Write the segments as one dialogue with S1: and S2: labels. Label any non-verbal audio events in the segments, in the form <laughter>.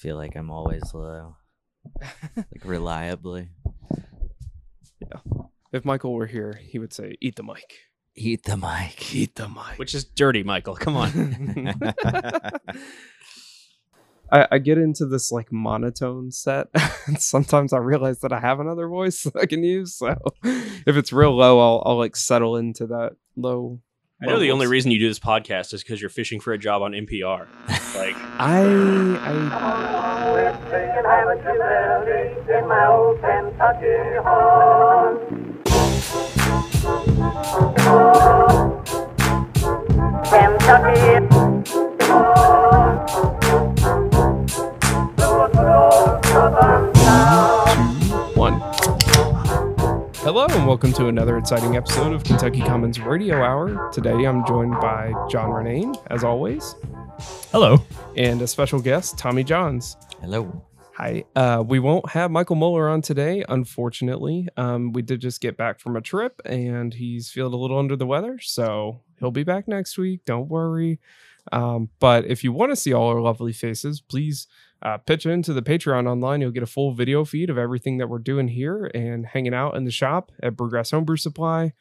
S1: feel like I'm always low, like <laughs> reliably. Yeah.
S2: If Michael were here, he would say, "Eat the mic."
S1: Eat the mic.
S2: Eat the mic.
S3: Which is dirty, Michael. Come on. <laughs> <laughs>
S2: I, I get into this like monotone set, and sometimes I realize that I have another voice that I can use. So if it's real low, I'll I'll like settle into that low.
S3: I know the only reason you do this podcast is because you're fishing for a job on NPR. Like, <laughs>
S2: I I
S4: Can have a chimney in my old Kentucky
S2: Hello and welcome to another exciting episode of Kentucky Commons Radio Hour. Today I'm joined by John Renane, as always,
S5: Hello.
S2: and a special guest, Tommy Johns.
S1: Hello.
S2: Hi. Uh, we won't have Michael Muller on today, unfortunately. Um, we did just get back from a trip and he's feeling a little under the weather, so he'll be back next week. Don't worry. Um, but if you want to see all our lovely faces, please uh, pitch into the Patreon online. You'll get a full video feed of everything that we're doing here and hanging out in the shop at Brewgrass Homebrew Supply.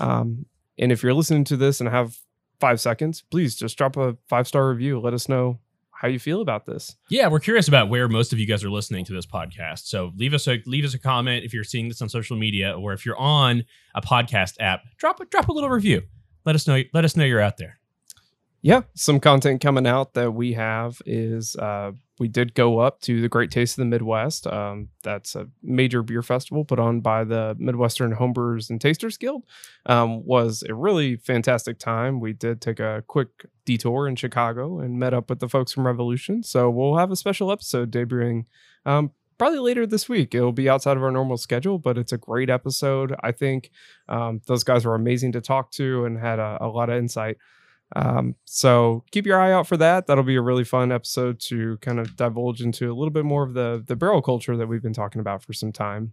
S2: Um, and if you're listening to this and have five seconds, please just drop a five star review. Let us know how you feel about this.
S5: Yeah, we're curious about where most of you guys are listening to this podcast. So leave us a leave us a comment if you're seeing this on social media, or if you're on a podcast app, drop a drop a little review. Let us know. Let us know you're out there.
S2: Yeah some content coming out that we have is uh we did go up to the great taste of the midwest um that's a major beer festival put on by the midwestern homebrewers and tasters guild um was a really fantastic time. We did take a quick detour in chicago and met up with the folks from revolution so we'll have a special episode debuting um probably later this week. It'll be outside of our normal schedule but it's a great episode. I think um, those guys were amazing to talk to and had a, a lot of insight um, so keep your eye out for that. That'll be a really fun episode to kind of divulge into a little bit more of the the barrel culture that we've been talking about for some time.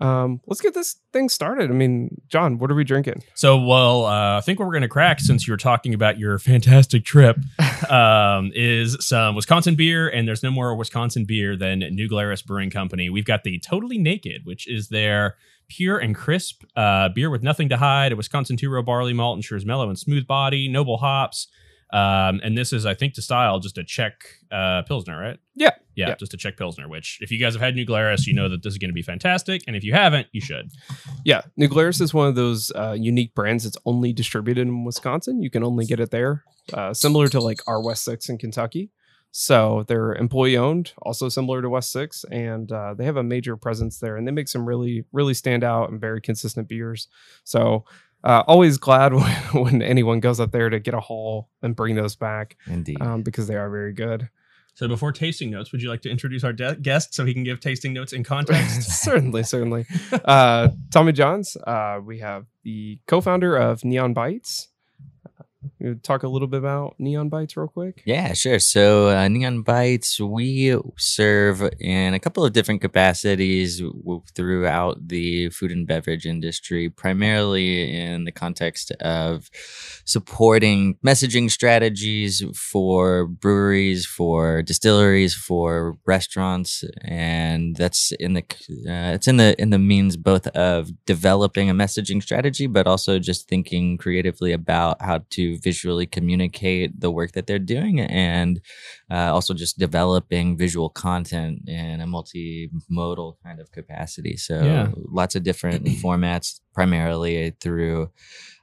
S2: Um, let's get this thing started. I mean, John, what are we drinking?
S5: So, well, uh, I think what we're going to crack, since you were talking about your fantastic trip, <laughs> um, is some Wisconsin beer, and there's no more Wisconsin beer than New Glarus Brewing Company. We've got the Totally Naked, which is their pure and crisp uh, beer with nothing to hide, a Wisconsin two-row barley malt, ensures mellow and smooth body, noble hops. Um, and this is, I think, to style just a Czech uh, Pilsner, right?
S2: Yeah,
S5: yeah,
S2: yeah.
S5: just a Czech Pilsner, which if you guys have had New Glarus, you know that this is going to be fantastic. And if you haven't, you should.
S2: Yeah, New Glarus is one of those uh, unique brands that's only distributed in Wisconsin. You can only get it there, uh, similar to like our West Sixth in Kentucky. So they're employee owned, also similar to West Sixth, and uh, they have a major presence there, and they make some really, really stand out and very consistent beers. So uh, always glad <laughs> when, when anyone goes up there to get a haul and bring those back
S1: Indeed.
S2: um, because they are very good.
S5: So before tasting notes, would you like to introduce our de- guest so he can give tasting notes in context? <laughs>
S2: certainly, certainly. Uh, Tommy Johns, uh, we have the co-founder of Neon Bites. Talk a little bit about Neon Bites real quick.
S1: Yeah, sure. So, uh, Neon Bites, we serve in a couple of different capacities throughout the food and beverage industry, primarily in the context of supporting messaging strategies for breweries, for distilleries, for restaurants, and that's in the uh, it's in the in the means both of developing a messaging strategy, but also just thinking creatively about how to visually communicate the work that they're doing and uh, also just developing visual content in a multimodal kind of capacity. So
S5: Yeah.
S1: lots of different <clears throat> formats, primarily through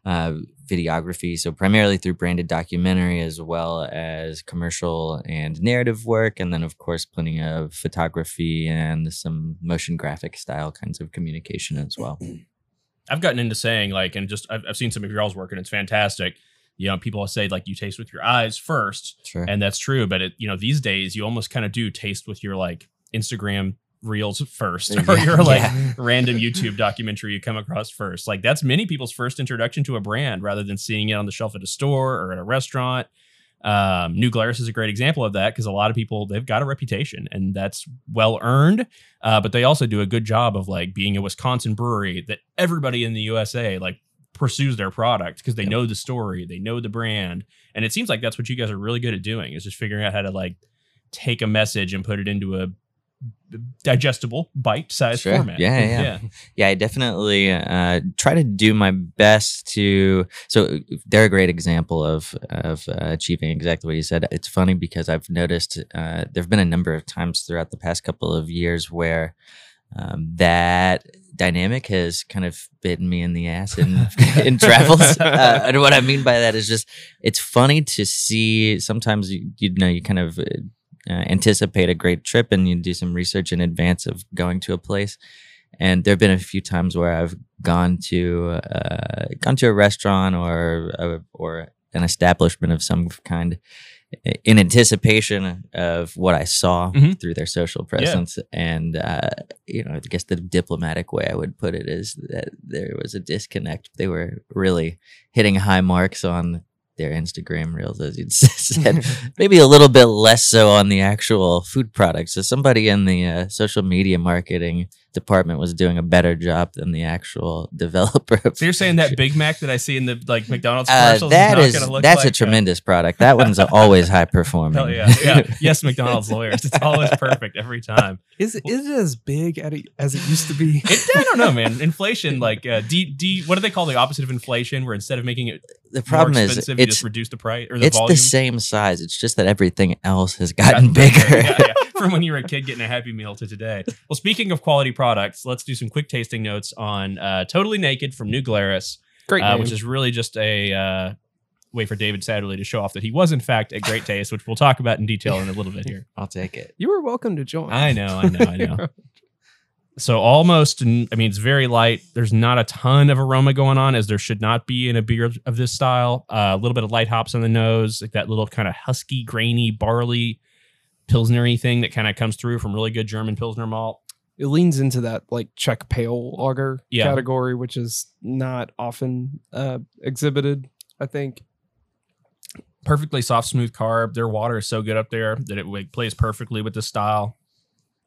S1: uh, videography. So primarily through branded documentary as well as commercial and narrative work, and then of course plenty of photography and some motion graphic style kinds of communication as well. <clears throat>
S5: I've gotten into saying like, and just I've, I've seen some of your all's work and it's fantastic. You know, people say like you taste with your eyes first,
S1: Sure.
S5: and that's true. But it, you know, these days you almost kind of do taste with your like Instagram reels first, <laughs> or your like
S1: Yeah.
S5: random YouTube documentary you come across first. Like that's many people's first introduction to a brand, rather than seeing it on the shelf at a store or at a restaurant. Um, New Glarus is a great example of that because a lot of people they've got a reputation and that's well earned. Uh, but they also do a good job of like being a Wisconsin brewery that everybody in the USA like pursues their product because they
S1: Yep.
S5: know the story, they know the brand, and it seems like that's what you guys are really good at doing is just figuring out how to like take a message and put it into a digestible bite-sized
S1: Sure.
S5: format.
S1: Yeah, yeah, yeah. Yeah, I definitely uh, try to do my best to. So they're a great example of of uh, achieving exactly what you said. It's funny because I've noticed uh, there have been a number of times throughout the past couple of years where um, that dynamic has kind of bitten me in the ass in <laughs> in travels. <laughs> Uh, and what I mean by that is just it's funny to see. Sometimes you, you know you kind of. Uh, uh, anticipate a great trip and you do some research in advance of going to a place and there have been a few times where I've gone to uh, gone to a restaurant or a, or an establishment of some kind in anticipation of what I saw
S5: Mhm.
S1: through their social presence. And uh, you know, I guess the diplomatic way I would put it is that there was a disconnect. They were really hitting high marks on their Instagram reels, as you'd <laughs> said. <laughs> Maybe a little bit less so on the actual food products. So somebody in the uh, social media marketing department was doing a better job than the actual <laughs> developer.
S5: So you're saying that Big Mac that I see in the like McDonald's
S1: uh,
S5: commercials
S1: that
S5: is
S1: is
S5: not going to look
S1: that's
S5: like
S1: a tremendous product. That one's always high <laughs> performing.
S5: Hell yeah, yeah. <laughs> Yes, McDonald's lawyers. It's always perfect every time.
S2: Is it, is it as big as it used to be?
S5: It, I don't know, man. Inflation, like uh, D, D, what do they call the opposite of inflation? Where instead of making it
S1: the problem
S5: more
S1: is
S5: expensive, you
S1: it's
S5: just reduce the price or the
S1: it's
S5: volume.
S1: the same size. It's just that everything else has
S5: Gotten
S1: gotten bigger.
S5: Yeah, yeah. From when you were a kid getting a Happy Meal to today. Well, speaking of quality products, let's do some quick tasting notes on uh, Totally Naked from New Glarus,
S2: Great,
S5: uh, which is really just a uh, way for David Satterley to show off that he was, in fact, a great taste, which we'll talk about in detail in a little bit here. <laughs>
S1: I'll take it.
S2: you were welcome to join.
S5: I know, I know, I know. <laughs> So almost, I mean, it's very light. There's not a ton of aroma going on, as there should not be in a beer of this style. Uh, a little bit of light hops on the nose, like that little kind of husky, grainy, barley, pilsnery thing that kind of comes through from really good German pilsner malt.
S2: It leans into that like Czech pale lager
S5: Yeah.
S2: category, which is not often uh, exhibited. I think.
S5: Perfectly soft, smooth carb. Their water is so good up there that it like, plays perfectly with the style.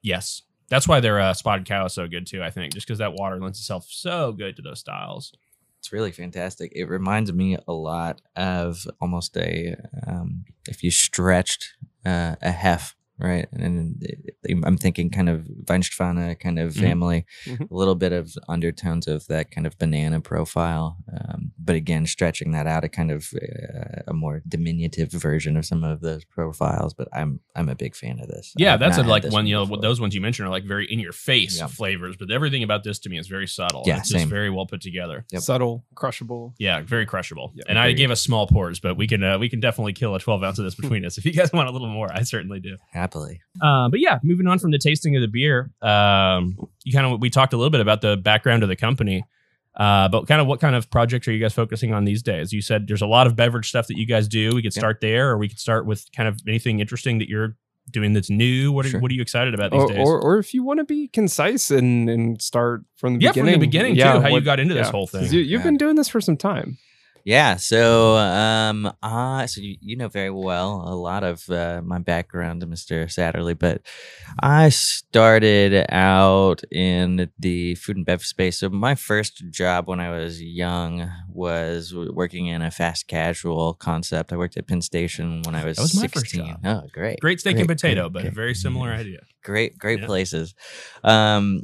S5: Yes, that's why their uh, spotted cow is so good too. I think just because that water lends itself so good to those styles.
S1: It's really fantastic. It reminds me a lot of almost a um, if you stretched uh, a hef, right? And it- I'm thinking kind of Weihenstephaner kind of
S5: Mhm.
S1: family,
S2: Mhm.
S1: a little bit of undertones of that kind of banana profile, um, but again, stretching that out a kind of uh, a more diminutive version of some of those profiles. But I'm I'm a big fan of this.
S5: Yeah,
S1: I've
S5: that's a, like one. You know,
S1: before.
S5: those ones you mentioned are like very in your face
S1: Yeah.
S5: flavors, but everything about this to me is very subtle.
S1: Yeah,
S5: it's just
S1: same.
S5: very well put together.
S1: Yep.
S2: Subtle, crushable.
S5: Yeah, very crushable.
S2: Yeah,
S5: and I gave us small pours, but we can uh, we can definitely kill a twelve ounce of this between us. If you guys want a little more, I certainly do.
S1: Happily.
S5: Uh, but yeah, moving on from the tasting of the beer, um, you kind of we talked a little bit about the background of the company, uh, but kind of what kind of projects are you guys focusing on these days? You said there's a lot of beverage stuff that you guys do. We could
S1: Yeah.
S5: start there, or we could start with kind of anything interesting that you're doing that's new. What are,
S1: Sure.
S5: what are you excited about these
S2: Or,
S5: days?
S2: or, or if you want to be concise and, and start from the
S5: yeah, from
S2: beginning.
S5: the beginning too, how you got into this whole thing.
S2: You, you've
S1: Yeah.
S2: been doing this for some time.
S1: Yeah, so um, uh, so you, you know very well a lot of uh, my background, Mr. Satterley, but I started out in the food and beverage space. So my first job when I was young was working in a fast casual concept. I worked at Penn Station when I was,
S5: That was my first
S1: 16.
S5: job.
S1: Oh, great.
S5: Great steak and potato,
S1: great,
S5: but a very similar idea.
S1: great great
S5: Yeah.
S1: places um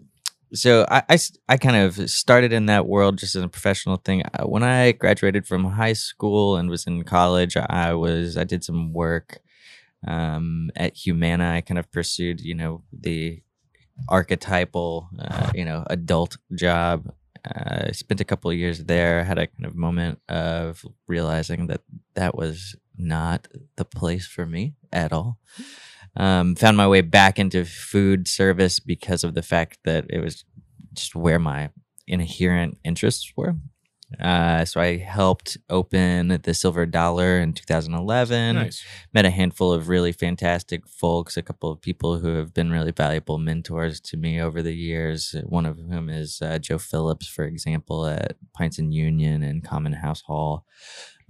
S1: so I I kind of started in that world just as a professional thing Uh, when i graduated from high school and was in college i was i did some work um at humana i kind of pursued you know the archetypal uh, you know adult job uh, I spent a couple of years there. Had a kind of moment of realizing that that was not the place for me at all. Um, found my way back into food service because of the fact that it was just where my inherent interests were. Uh, so I helped open the Silver Dollar in 2011
S5: Nice.
S1: met a handful of really fantastic folks, a couple of people who have been really valuable mentors to me over the years. One of whom is uh, Joe Phillips, for example, at Pints and Union and Common House Hall.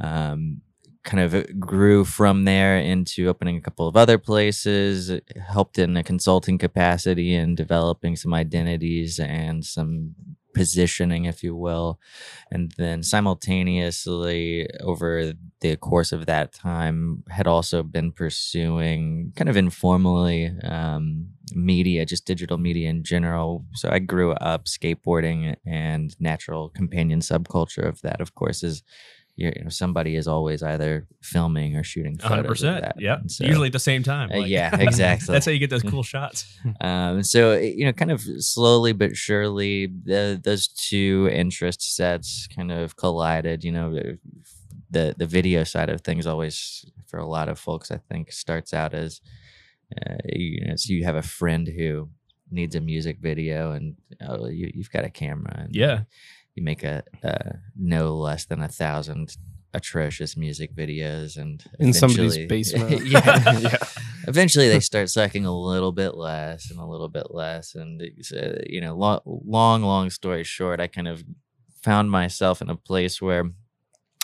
S1: Um, kind of grew from there into opening a couple of other places, helped in a consulting capacity and developing some identities and some positioning, if you will. And then simultaneously, over the course of that time, had also been pursuing kind of informally um, media, just digital media in general. So I grew up skateboarding and natural companion subculture of that, of course, is you know somebody is always either filming or shooting photos
S5: hundred
S1: of
S5: percent.
S1: that.
S5: Yeah,
S1: so-
S5: usually at the same time.
S1: Uh, yeah, <laughs> exactly.
S5: That's how you get those cool <laughs> shots.
S1: Um, so you know, kind of slowly but surely, the, those two interest sets kind of collided. You know, the- the the video side of things always, for a lot of folks, I think, starts out as uh, you know, so you have a friend who needs a music video, and oh, you, you've got a camera, and
S5: Yeah.
S1: You make a, uh no less than a thousand atrocious music videos, and
S2: In somebody's basement. <laughs>
S1: yeah, <laughs>
S2: Yeah. <laughs>
S1: eventually they start sucking a little bit less and a little bit less and uh, you know lo- long long story short i kind of found myself in a place where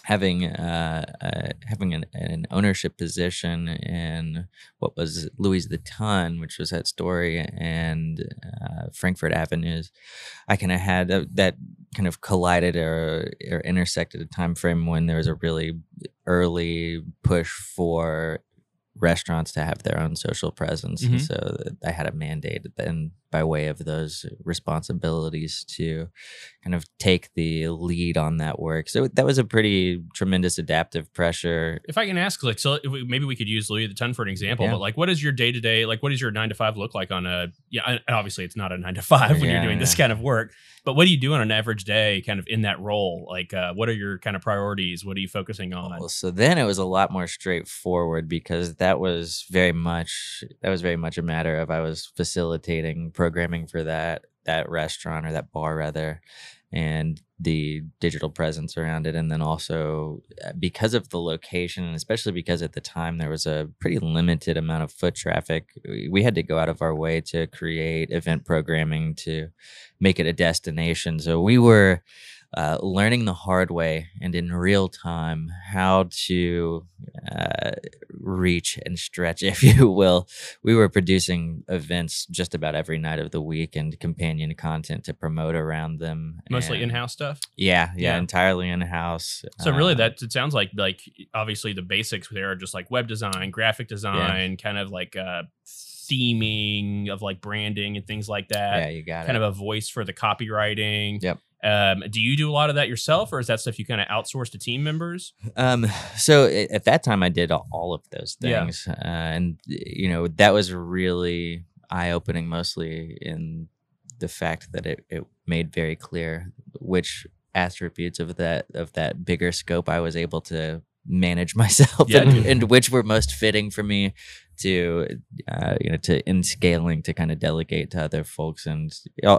S1: having uh, uh having an, an ownership position in what was louis the ton which was that story and uh, frankfort avenues i kind of had that, that kind of collided or, or intersected a time frame when there was a really early push for restaurants to have their own social presence. And
S5: Mhm.
S1: so I had a mandate then by way of those responsibilities to kind of take the lead on that work. So that was a pretty tremendous adaptive pressure.
S5: If I can ask, like, so maybe we could use Louis the Ton for an example,
S1: Yeah.
S5: but like, what is your day to day, like, what does your nine to five look like on a, yeah, obviously it's not a nine to five when you're
S1: Yeah,
S5: doing this kind of work, but what do you do on an average day kind of in that role? Like, uh, what are your kind of priorities? What are you focusing on?
S1: Well, so then it was a lot more straightforward because that was very much that was very much a matter of I was facilitating programming for that that restaurant or that bar rather and the digital presence around it and then also uh, because of the location and especially because at the time there was a pretty limited amount of foot traffic we- we had to go out of our way to create event programming to make it a destination. So we were uh, learning the hard way and in real time how to uh, reach and stretch, <laughs> if you will. We were producing events just about every night of the week and companion content to promote around them.
S5: Mostly in house stuff.
S1: Yeah, yeah,
S5: Yeah.
S1: entirely in house.
S5: So really,
S1: Uh,
S5: that it sounds like like obviously the basics there are just like web design, graphic design, kind of like uh, theming of like branding and things like that.
S1: yeah, you got
S5: kind
S1: it.
S5: of a voice for the copywriting.
S1: Yep.
S5: Um, do you do a lot of that yourself, or is that stuff you kind of outsource to team members?
S1: Um, so at that time, I did all- of those
S5: Yeah.
S1: things, uh, and you know that was really eye opening, mostly in the fact that it, it made very clear which attributes of that of that bigger scope I was able to manage <laughs> myself,
S5: Yeah,
S1: and, and which were most fitting for me to uh, you know to in scaling to kind of delegate to other folks and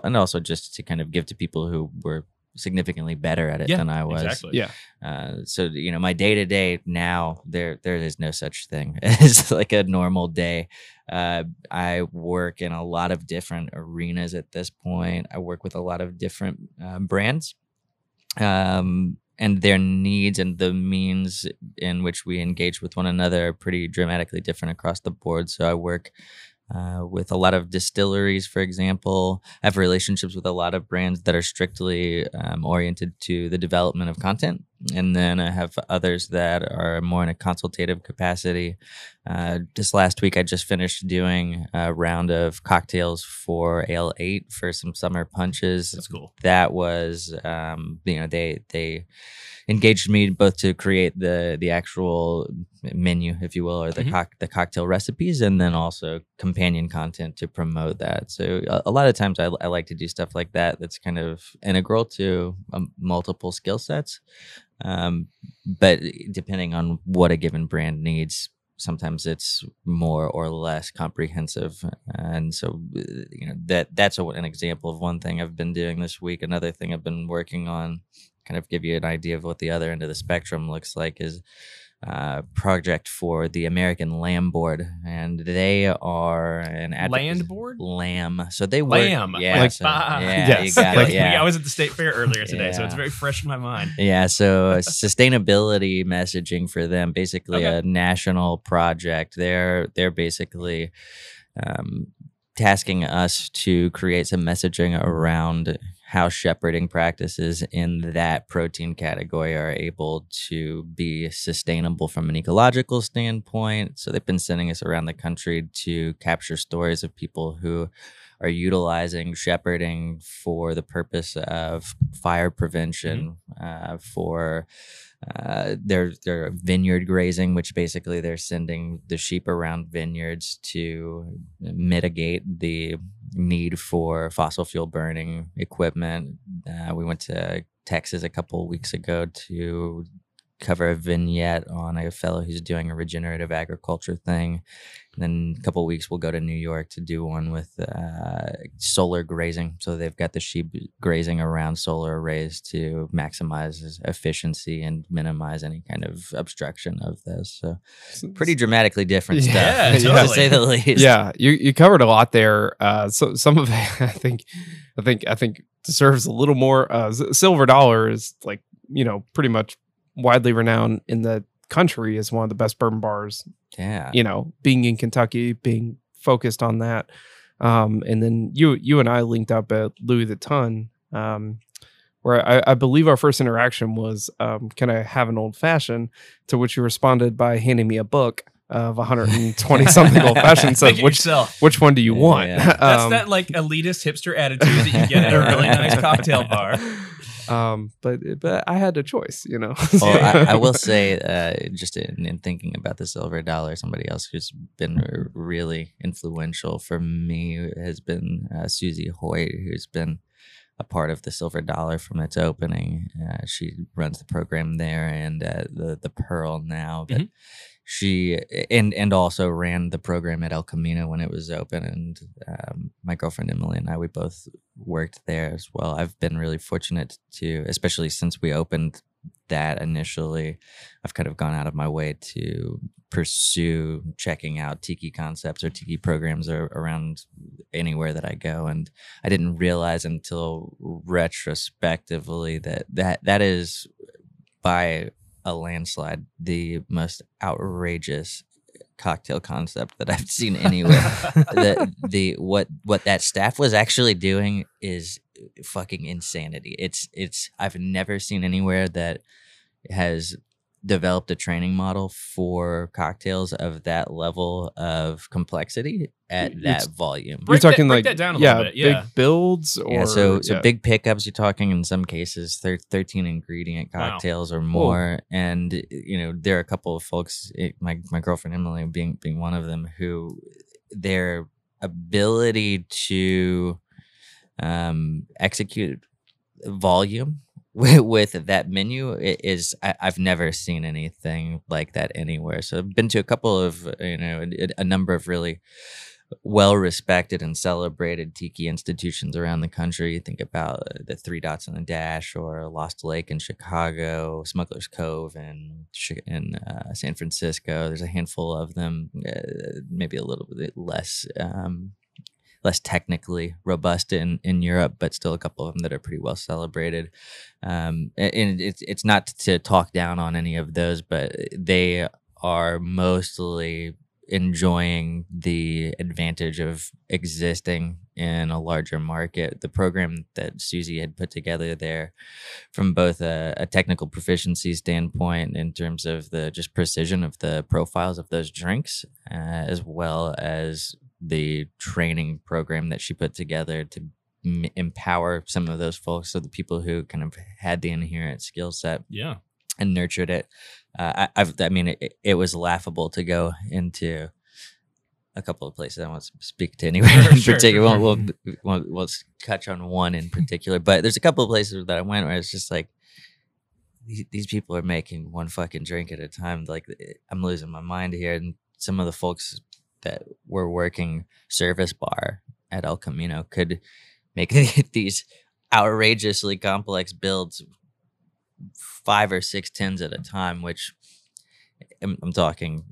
S1: and also just to kind of give to people who were significantly better at it
S5: Yeah,
S1: than I was.
S5: Exactly.
S2: Yeah.
S1: Uh, so you know, my day to day now, there there is no such thing <laughs> as like a normal day. Uh, I work in a lot of different arenas at this point. I work with a lot of different uh, brands, um, and their needs and the means in which we engage with one another are pretty dramatically different across the board. So I work uh, with a lot of distilleries, for example. I have relationships with a lot of brands that are strictly um, oriented to the development of content. And then I have others that are more in a consultative capacity. Uh, just last week, I just finished doing a round of cocktails for Ale8 for some summer punches
S5: That's cool.
S1: that was um, you know they they engaged me both to create the the actual menu if you will or the
S5: Mhm.
S1: cock the cocktail recipes and then also companion content to promote that so a, a lot of times I, I like to do stuff like that that's kind of integral to um, multiple skill sets um, but depending on what a given brand needs sometimes it's more or less comprehensive. And so uh, you know that that's a, an example of one thing i've been doing this week. Another thing i've been working on kind of give you an idea of what the other end of the spectrum looks like is uh, project for the American Lamb Board, and they are an
S5: Land board.
S1: lamb. So they work,
S5: Lamb,
S1: yeah,
S5: like,
S1: so-
S5: ah.
S1: yeah, <laughs>
S2: Yes.
S5: Like,
S1: it, yeah.
S5: I was at the state fair earlier <laughs> today, so it's very fresh in my mind.
S1: Yeah, so uh, <laughs> sustainability messaging for them, basically
S5: Okay.
S1: a national project. They're they're basically um, tasking us to create some messaging around how shepherding practices in that protein category are able to be sustainable from an ecological standpoint. So they've been sending us around the country to capture stories of people who are utilizing shepherding for the purpose of fire prevention, uh, for uh, their their vineyard grazing, which basically they're sending the sheep around vineyards to mitigate the need for fossil fuel burning equipment. Uh, we went to Texas a couple weeks ago to cover a vignette on a fellow who's doing a regenerative agriculture thing. And then a couple of weeks we'll go to New York to do one with uh, solar grazing. So they've got the sheep grazing around solar arrays to maximize efficiency and minimize any kind of obstruction of this. So pretty dramatically different stuff,
S5: Yeah, <laughs>
S1: to say the least.
S2: yeah, you you covered a lot there. Uh, so some of <laughs> it, I think, I think, I think deserves a little more. Uh, Silver Dollar is like you know pretty much widely renowned in the country is one of the best bourbon bars.
S1: Yeah.
S2: You know, being in Kentucky, being focused on that, um, and then you you and I linked up at Louis the Ton. Um, where I, I believe our first interaction was, um, "Can I have an old fashioned?" To which you responded by handing me a book of 120 something <laughs> old fashioned. So which
S5: yourself.
S2: which one do you
S1: Yeah,
S2: want?
S1: yeah. <laughs>
S5: That's
S2: Um,
S5: that like elitist hipster attitude that you get at a really <laughs> nice cocktail bar.
S2: Um, but but I had a choice, you know.
S1: well, <laughs> I, I will <laughs> say, uh, just in, in thinking about the silver dollar, somebody else who's been r- really influential for me has been uh, Susie Hoyt, who's been a part of the silver dollar from its opening. Uh, she runs the program there and uh, the the Pearl now, but.
S5: Mhm.
S1: She and and also ran the program at El Camino when it was open, and um, my girlfriend Emily and I we both worked there as well. I've been really fortunate to, especially since we opened that initially, I've kind of gone out of my way to pursue checking out tiki concepts or tiki programs or around anywhere that I go. And I didn't realize until retrospectively that that, that is by a landslide the most outrageous cocktail concept that I've seen anywhere. <laughs> the the what what that staff was actually doing is fucking insanity. It's it's I've never seen anywhere that has developed a training model for cocktails of that level of complexity at
S2: It's-
S1: that volume.
S5: Break
S2: You're talking
S5: break
S2: like
S5: that down a
S2: yeah,
S5: little bit, yeah.
S2: big builds or
S1: yeah, so so
S2: yeah.
S1: big pickups. You're talking in some cases thir- 13 ingredient
S5: Wow.
S1: cocktails or more, and you know there are a couple of folks. eh, My my girlfriend Emily being being one of them, who their ability to um, execute volume with, with that menu i- is I, I've never seen anything like that anywhere. So I've been to a couple of you know a, a number of really well respected and celebrated tiki institutions around the country. Think about uh, the Three Dots and a Dash or Lost Lake in Chicago, Smuggler's Cove in in uh, San Francisco. There's a handful of them, uh, maybe a little bit less. Um, less technically robust in, in Europe, but still a couple of them that are pretty well celebrated. Um, and it's it's not to talk down on any of those, but they are mostly enjoying the advantage of existing in a larger market. The program that Susie had put together there, from both a, a technical proficiency standpoint, in terms of the just precision of the profiles of those drinks, uh, as well as the training program that she put together to m- empower some of those folks, so the people who kind of had the inherent skill set
S5: Yeah.
S1: and nurtured it. Uh, I, I've, I mean, it, it was laughable to go into a couple of places. I won't speak to anywhere
S5: Sure,
S1: in particular.
S5: sure,
S1: We'll, we'll, we'll, we'll touch on one in particular, but there's a couple of places that I went where it's just like, these, these people are making one fucking drink at a time. Like eh, I'm losing my mind here. And some of the folks that were working service bar at El Camino could make <laughs> these outrageously complex builds five or six tins at a time, which I'm, I'm talking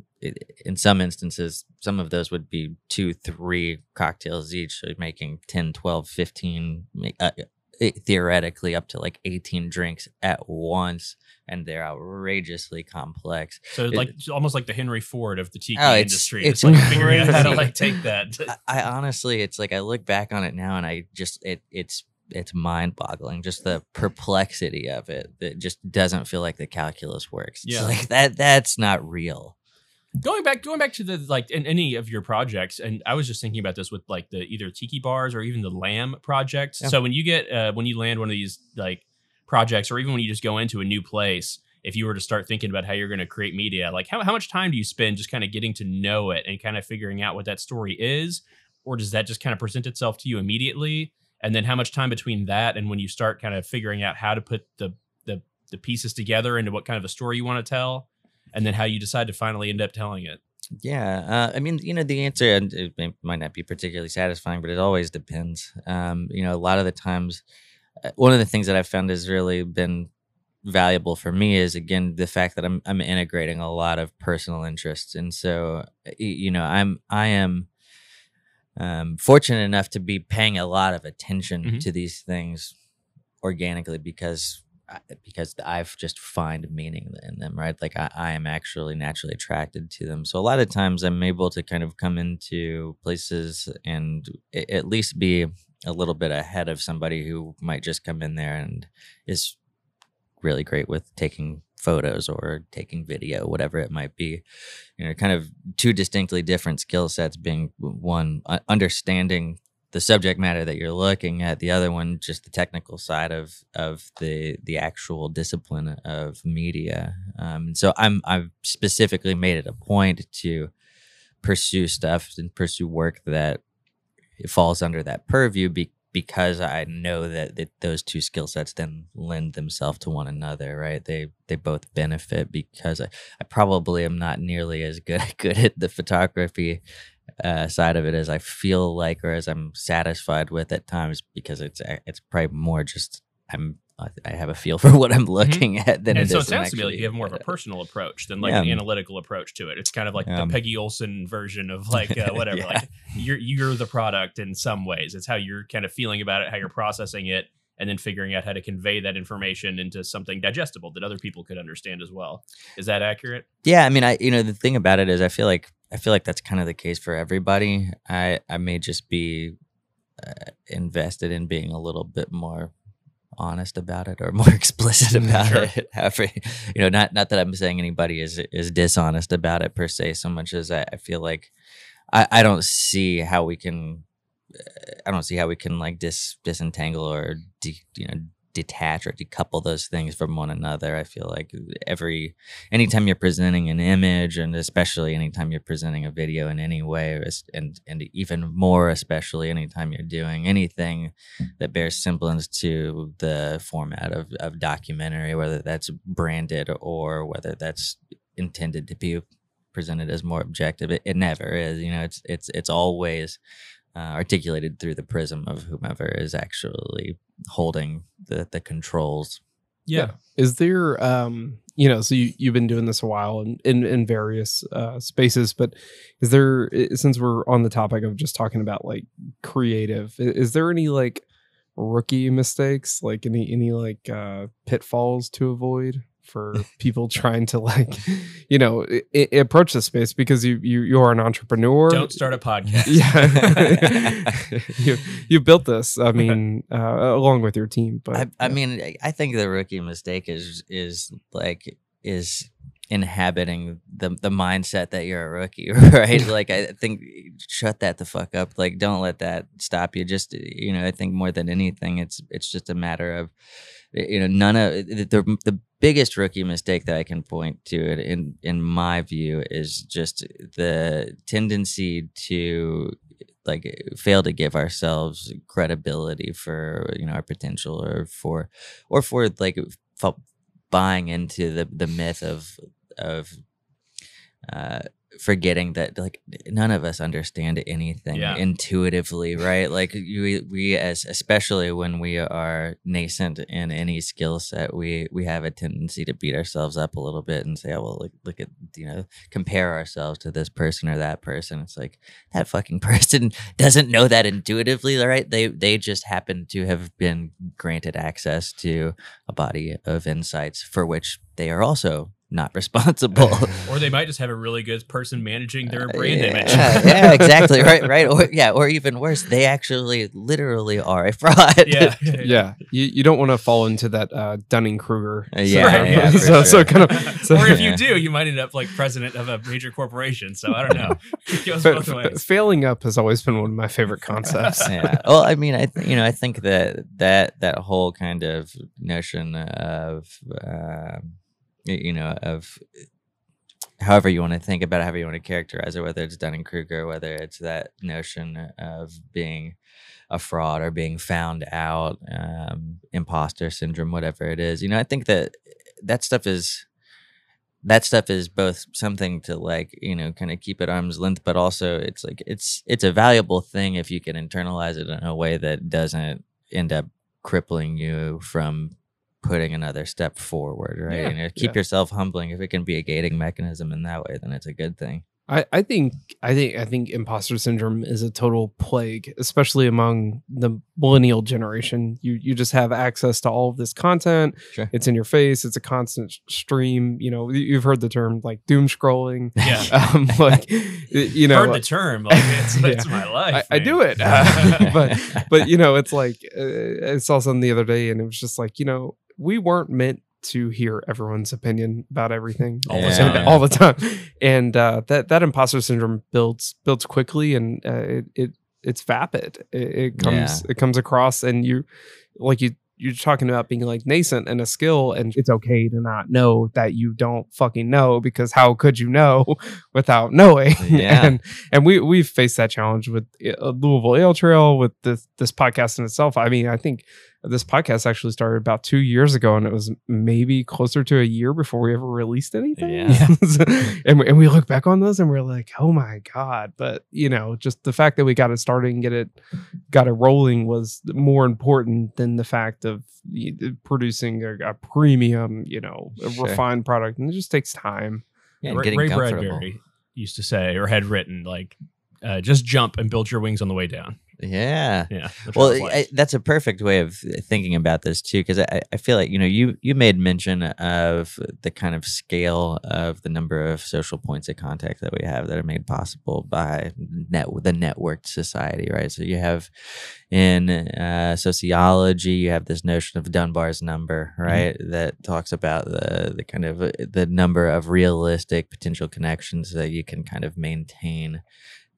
S1: in some instances, some of those would be two, three cocktails each. So making 10, 12, 15, uh, eh, theoretically up to like 18 drinks at once. And they're outrageously complex.
S5: So
S1: It-
S5: like almost like the Henry Ford of the tiki
S1: Oh, it's-
S5: industry.
S1: it's
S5: It's, like figuring out how to like take that. <laughs>
S1: I, I honestly, it's like I look back on it now, and I just it it's it's mind boggling. Just the perplexity of it. That just doesn't feel like the calculus works. It's
S5: Yeah.
S1: like that. That's not real.
S5: Going back going back to the like in any of your projects and i was just thinking about this with like the either tiki bars or even the lamb project
S1: Yeah.
S5: so when you get uh, when you land one of these like projects or even when you just go into a new place if you were to start thinking about how you're going to create media like how, how much time do you spend just kind of getting to know it and kind of figuring out what that story is? Or does that just kind of present itself to you immediately? And then how much time between that and when you start kind of figuring out how to put the the, the pieces together into what kind of a story you want to tell and then how you decide to finally end up telling it
S1: Yeah, uh, I mean, you know, the answer and it might not be particularly satisfying, but it always depends. Um, you know, a lot of the times, uh, one of the things that I've found has really been valuable for me is again the fact that I'm I'm integrating a lot of personal interests, and so you know, I'm I am um, fortunate enough to be paying a lot of attention
S5: Mhm.
S1: to these things organically because because I've just find meaning in them, right? Like I, I am actually naturally attracted to them. So a lot of times I'm able to kind of come into places and at least be a little bit ahead of somebody who might just come in there and is really great with taking photos or taking video, whatever it might be. You know, kind of two distinctly different skill sets being one understanding the subject matter that you're looking at the other one just the technical side of of the the actual discipline of media. Um so i'm i've specifically made it a point to pursue stuff and pursue work that falls under that purview be, because i know that, that those two skill sets then lend themselves to one another right? They they both benefit because i, I probably am not nearly as good <laughs> good at the photography uh, side of it as I feel like or as I'm satisfied with at times because it's uh, it's probably more just I'm I have a feel <laughs> for what I'm looking at than
S5: and
S1: it
S5: so it sounds to me like you have more of a personal approach than like
S1: Yeah.
S5: an analytical approach to it. It's kind of like
S1: Um,
S5: the Peggy Olson version of <laughs> like uh, whatever.
S1: Yeah.
S5: Like you're you're the product in some ways. It's how you're kind of feeling about it, how you're processing it, and then figuring out how to convey that information into something digestible that other people could understand as well. Is that accurate?
S1: Yeah, I mean, I you know the thing about it is I feel like I feel like that's kind of the case for everybody. I I may just be uh, invested in being a little bit more honest about it or <laughs> more explicit
S2: Mm,
S1: about
S5: Sure.
S1: it. <laughs> You know, not not that I'm saying anybody is is dishonest about it per se, so much as I, I feel like I I don't see how we can. I don't see how we can like dis disentangle or de, you know detach or decouple those things from one another. I feel like every anytime you're presenting an image and especially anytime you're presenting a video in any way and and even more especially anytime you're doing anything that bears semblance to the format of, of documentary whether that's branded or whether that's intended to be presented as more objective it, it never is you know it's it's it's always uh, articulated through the prism of whomever is actually holding the the controls. Yeah.
S2: Is there um you know, so you, you've been doing this a while in, in, in various uh spaces, but is there since we're on the topic of just talking about like creative, is there any like rookie mistakes, like any any like uh pitfalls to avoid for people trying to like <laughs> you know i- i- approach the space because you you you are an entrepreneur
S5: Don't start a podcast.
S2: yeah <laughs> <laughs> you you built this i mean uh, along with your team but
S1: I, I
S2: yeah.
S1: mean, I- I think the rookie mistake is is like is inhabiting the the mindset that you're a rookie, <laughs> right? like I think shut that the fuck up. Like don't let that stop you. Just you know, I think more than anything, it's it's just a matter of you know none of the the, the biggest rookie mistake that I can point to it in in my view is just the tendency to like fail to give ourselves credibility for you know our potential or for or for like f- buying into the the myth of of uh forgetting that like none of us understand anything
S5: Yeah.
S1: intuitively <laughs> right? Like we we as especially when we are nascent in any skill set we we have a tendency to beat ourselves up a little bit and say oh well look, look at you know compare ourselves to this person or that person. It's like that fucking <laughs> person doesn't know that intuitively right? They they just happen to have been granted access to a body of insights for which they are also not responsible. <laughs>
S5: Or they might just have a really good person managing their brand
S1: yeah,
S5: image.
S1: yeah, exactly. Right, right. Or yeah, or even worse, they actually literally are a fraud.
S5: yeah. <laughs>
S2: yeah, you, you don't want to fall into that uh, Dunning Kruger.
S1: Uh, yeah,
S5: Right,
S1: yeah, <laughs> for
S2: so, so kind of. So,
S5: or if
S1: Yeah.
S5: you do, you might end up like president of a major corporation. So I don't know. It goes
S2: fa-
S5: both
S2: fa-
S5: ways.
S2: failing up has always been one of my favorite concepts.
S1: yeah. Well, I mean, I th- you know, I think that that that whole kind of notion of um, y- you know of however you want to think about it, however you want to characterize it, whether it's Dunning Kruger, whether it's that notion of being a fraud or being found out, um, imposter syndrome, whatever it is. You know, I think that that stuff is that stuff is both something to like you know kind of keep at arm's length but also it's like it's it's a valuable thing if you can internalize it in a way that doesn't end up crippling you from putting another step forward right
S2: Yeah,
S1: you know keep
S2: yeah.
S1: yourself humbling if it can be a gating mechanism in that way then it's a good thing
S2: I, I think I think I think imposter syndrome is a total plague, especially among the millennial generation. You you just have access to all of this content.
S1: Sure.
S2: It's in your face. It's a constant stream. You know, you- you've heard the term like doom scrolling.
S5: Yeah. <laughs>
S2: Um, like you know,
S5: Heard the term. Like it's, <laughs>
S2: Yeah.
S5: it's my life.
S2: I, I do it. <laughs> but but you know, it's like uh, I saw something the other day, and it was just like you know, we weren't meant to hear everyone's opinion about everything
S5: All
S1: the time.
S2: all the time, and uh, that that imposter syndrome builds builds quickly, and uh, it, it it's vapid. It, it comes it comes across, and you like you. You're talking about being like nascent and a skill, and it's okay to not know that you don't fucking know because how could you know <laughs> without knowing?
S1: Yeah.
S2: and and we we've faced that challenge with uh, Louisville Ale Trail with this this podcast in itself. I mean, I think this podcast actually started about two years ago, and it was maybe closer to a year before we ever released anything.
S1: Yeah. <laughs>
S2: and we, and we look back on those and we're like, oh my god! But you know, just the fact that we got it started and get it got it rolling was more important than the fact of producing a, a premium, you know, a
S1: Sure.
S2: refined product, and it just takes time.
S1: yeah, and
S5: Ray,
S1: getting
S5: Ray Bradbury used to say or had written like, uh, just jump and build your wings on the way down.
S1: Yeah.
S5: Yeah.
S1: well I, that's a perfect way of thinking about this too because I, I feel like you know you you made mention of the kind of scale of the number of social points of contact that we have that are made possible by net the networked society right? So you have in uh, sociology you have this notion of dunbar's number right? That talks about the the kind of uh, the number of realistic potential connections that you can kind of maintain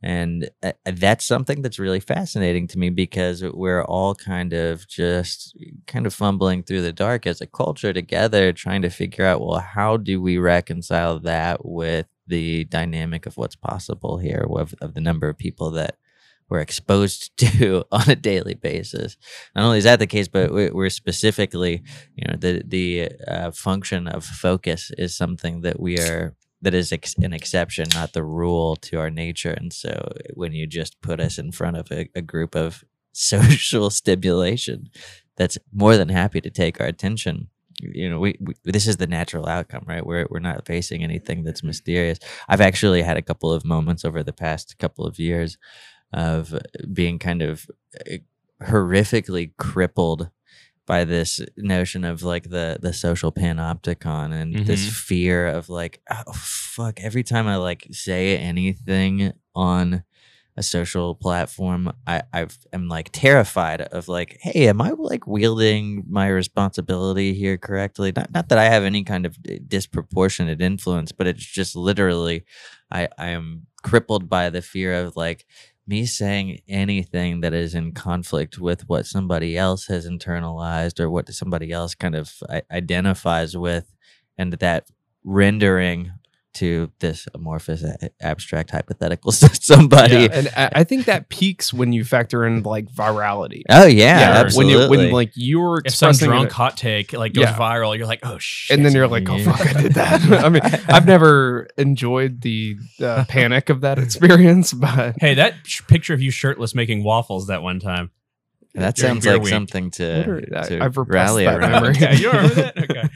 S1: and uh, that's something that's really fascinating to me because we're all kind of just kind of fumbling through the dark as a culture together, trying to figure out, well, how do we reconcile that with the dynamic of what's possible here, of, of the number of people that we're exposed <laughs> to on a daily basis. Not only is that the case, but we- we're specifically, you know, the the uh, function of focus is something that we are that is ex- an exception, not the rule to our nature. And so when you just put us in front of a, a group of <laughs> social stimulation that's more than happy to take our attention. You know, we, we this is the natural outcome, right? We're we're not facing anything that's mysterious. I've actually had a couple of moments over the past couple of years of being kind of uh, horrifically crippled by this notion of like the the social panopticon and this
S5: Mhm.
S1: fear of like oh fuck every time i like say anything on a social platform i i've am like terrified of like hey am i like wielding my responsibility here correctly not not that i have any kind of disproportionate influence but it's just literally i i am crippled by the fear of like me saying anything that is in conflict with what somebody else has internalized or what somebody else kind of identifies with and that rendering to this amorphous a- abstract hypothetical <laughs> somebody
S2: Yeah, and I, I think that peaks when you factor in like virality.
S1: oh yeah,
S2: when
S1: absolutely
S2: you when like you're
S5: if some drunk
S2: it-
S5: hot take like goes
S2: Yeah.
S5: viral, you're like, oh shit.
S2: and then you're like, oh fuck, I did that. <laughs> I mean, I've never enjoyed the uh, <laughs> panic of that experience, but
S5: hey, that sh- picture of you shirtless making waffles that one time.
S1: that sounds like
S5: week.
S1: something to,
S2: Literally, I-
S1: to
S2: I've repressed
S1: rally
S2: that
S1: around
S2: memory.
S5: okay, you remember that? Okay.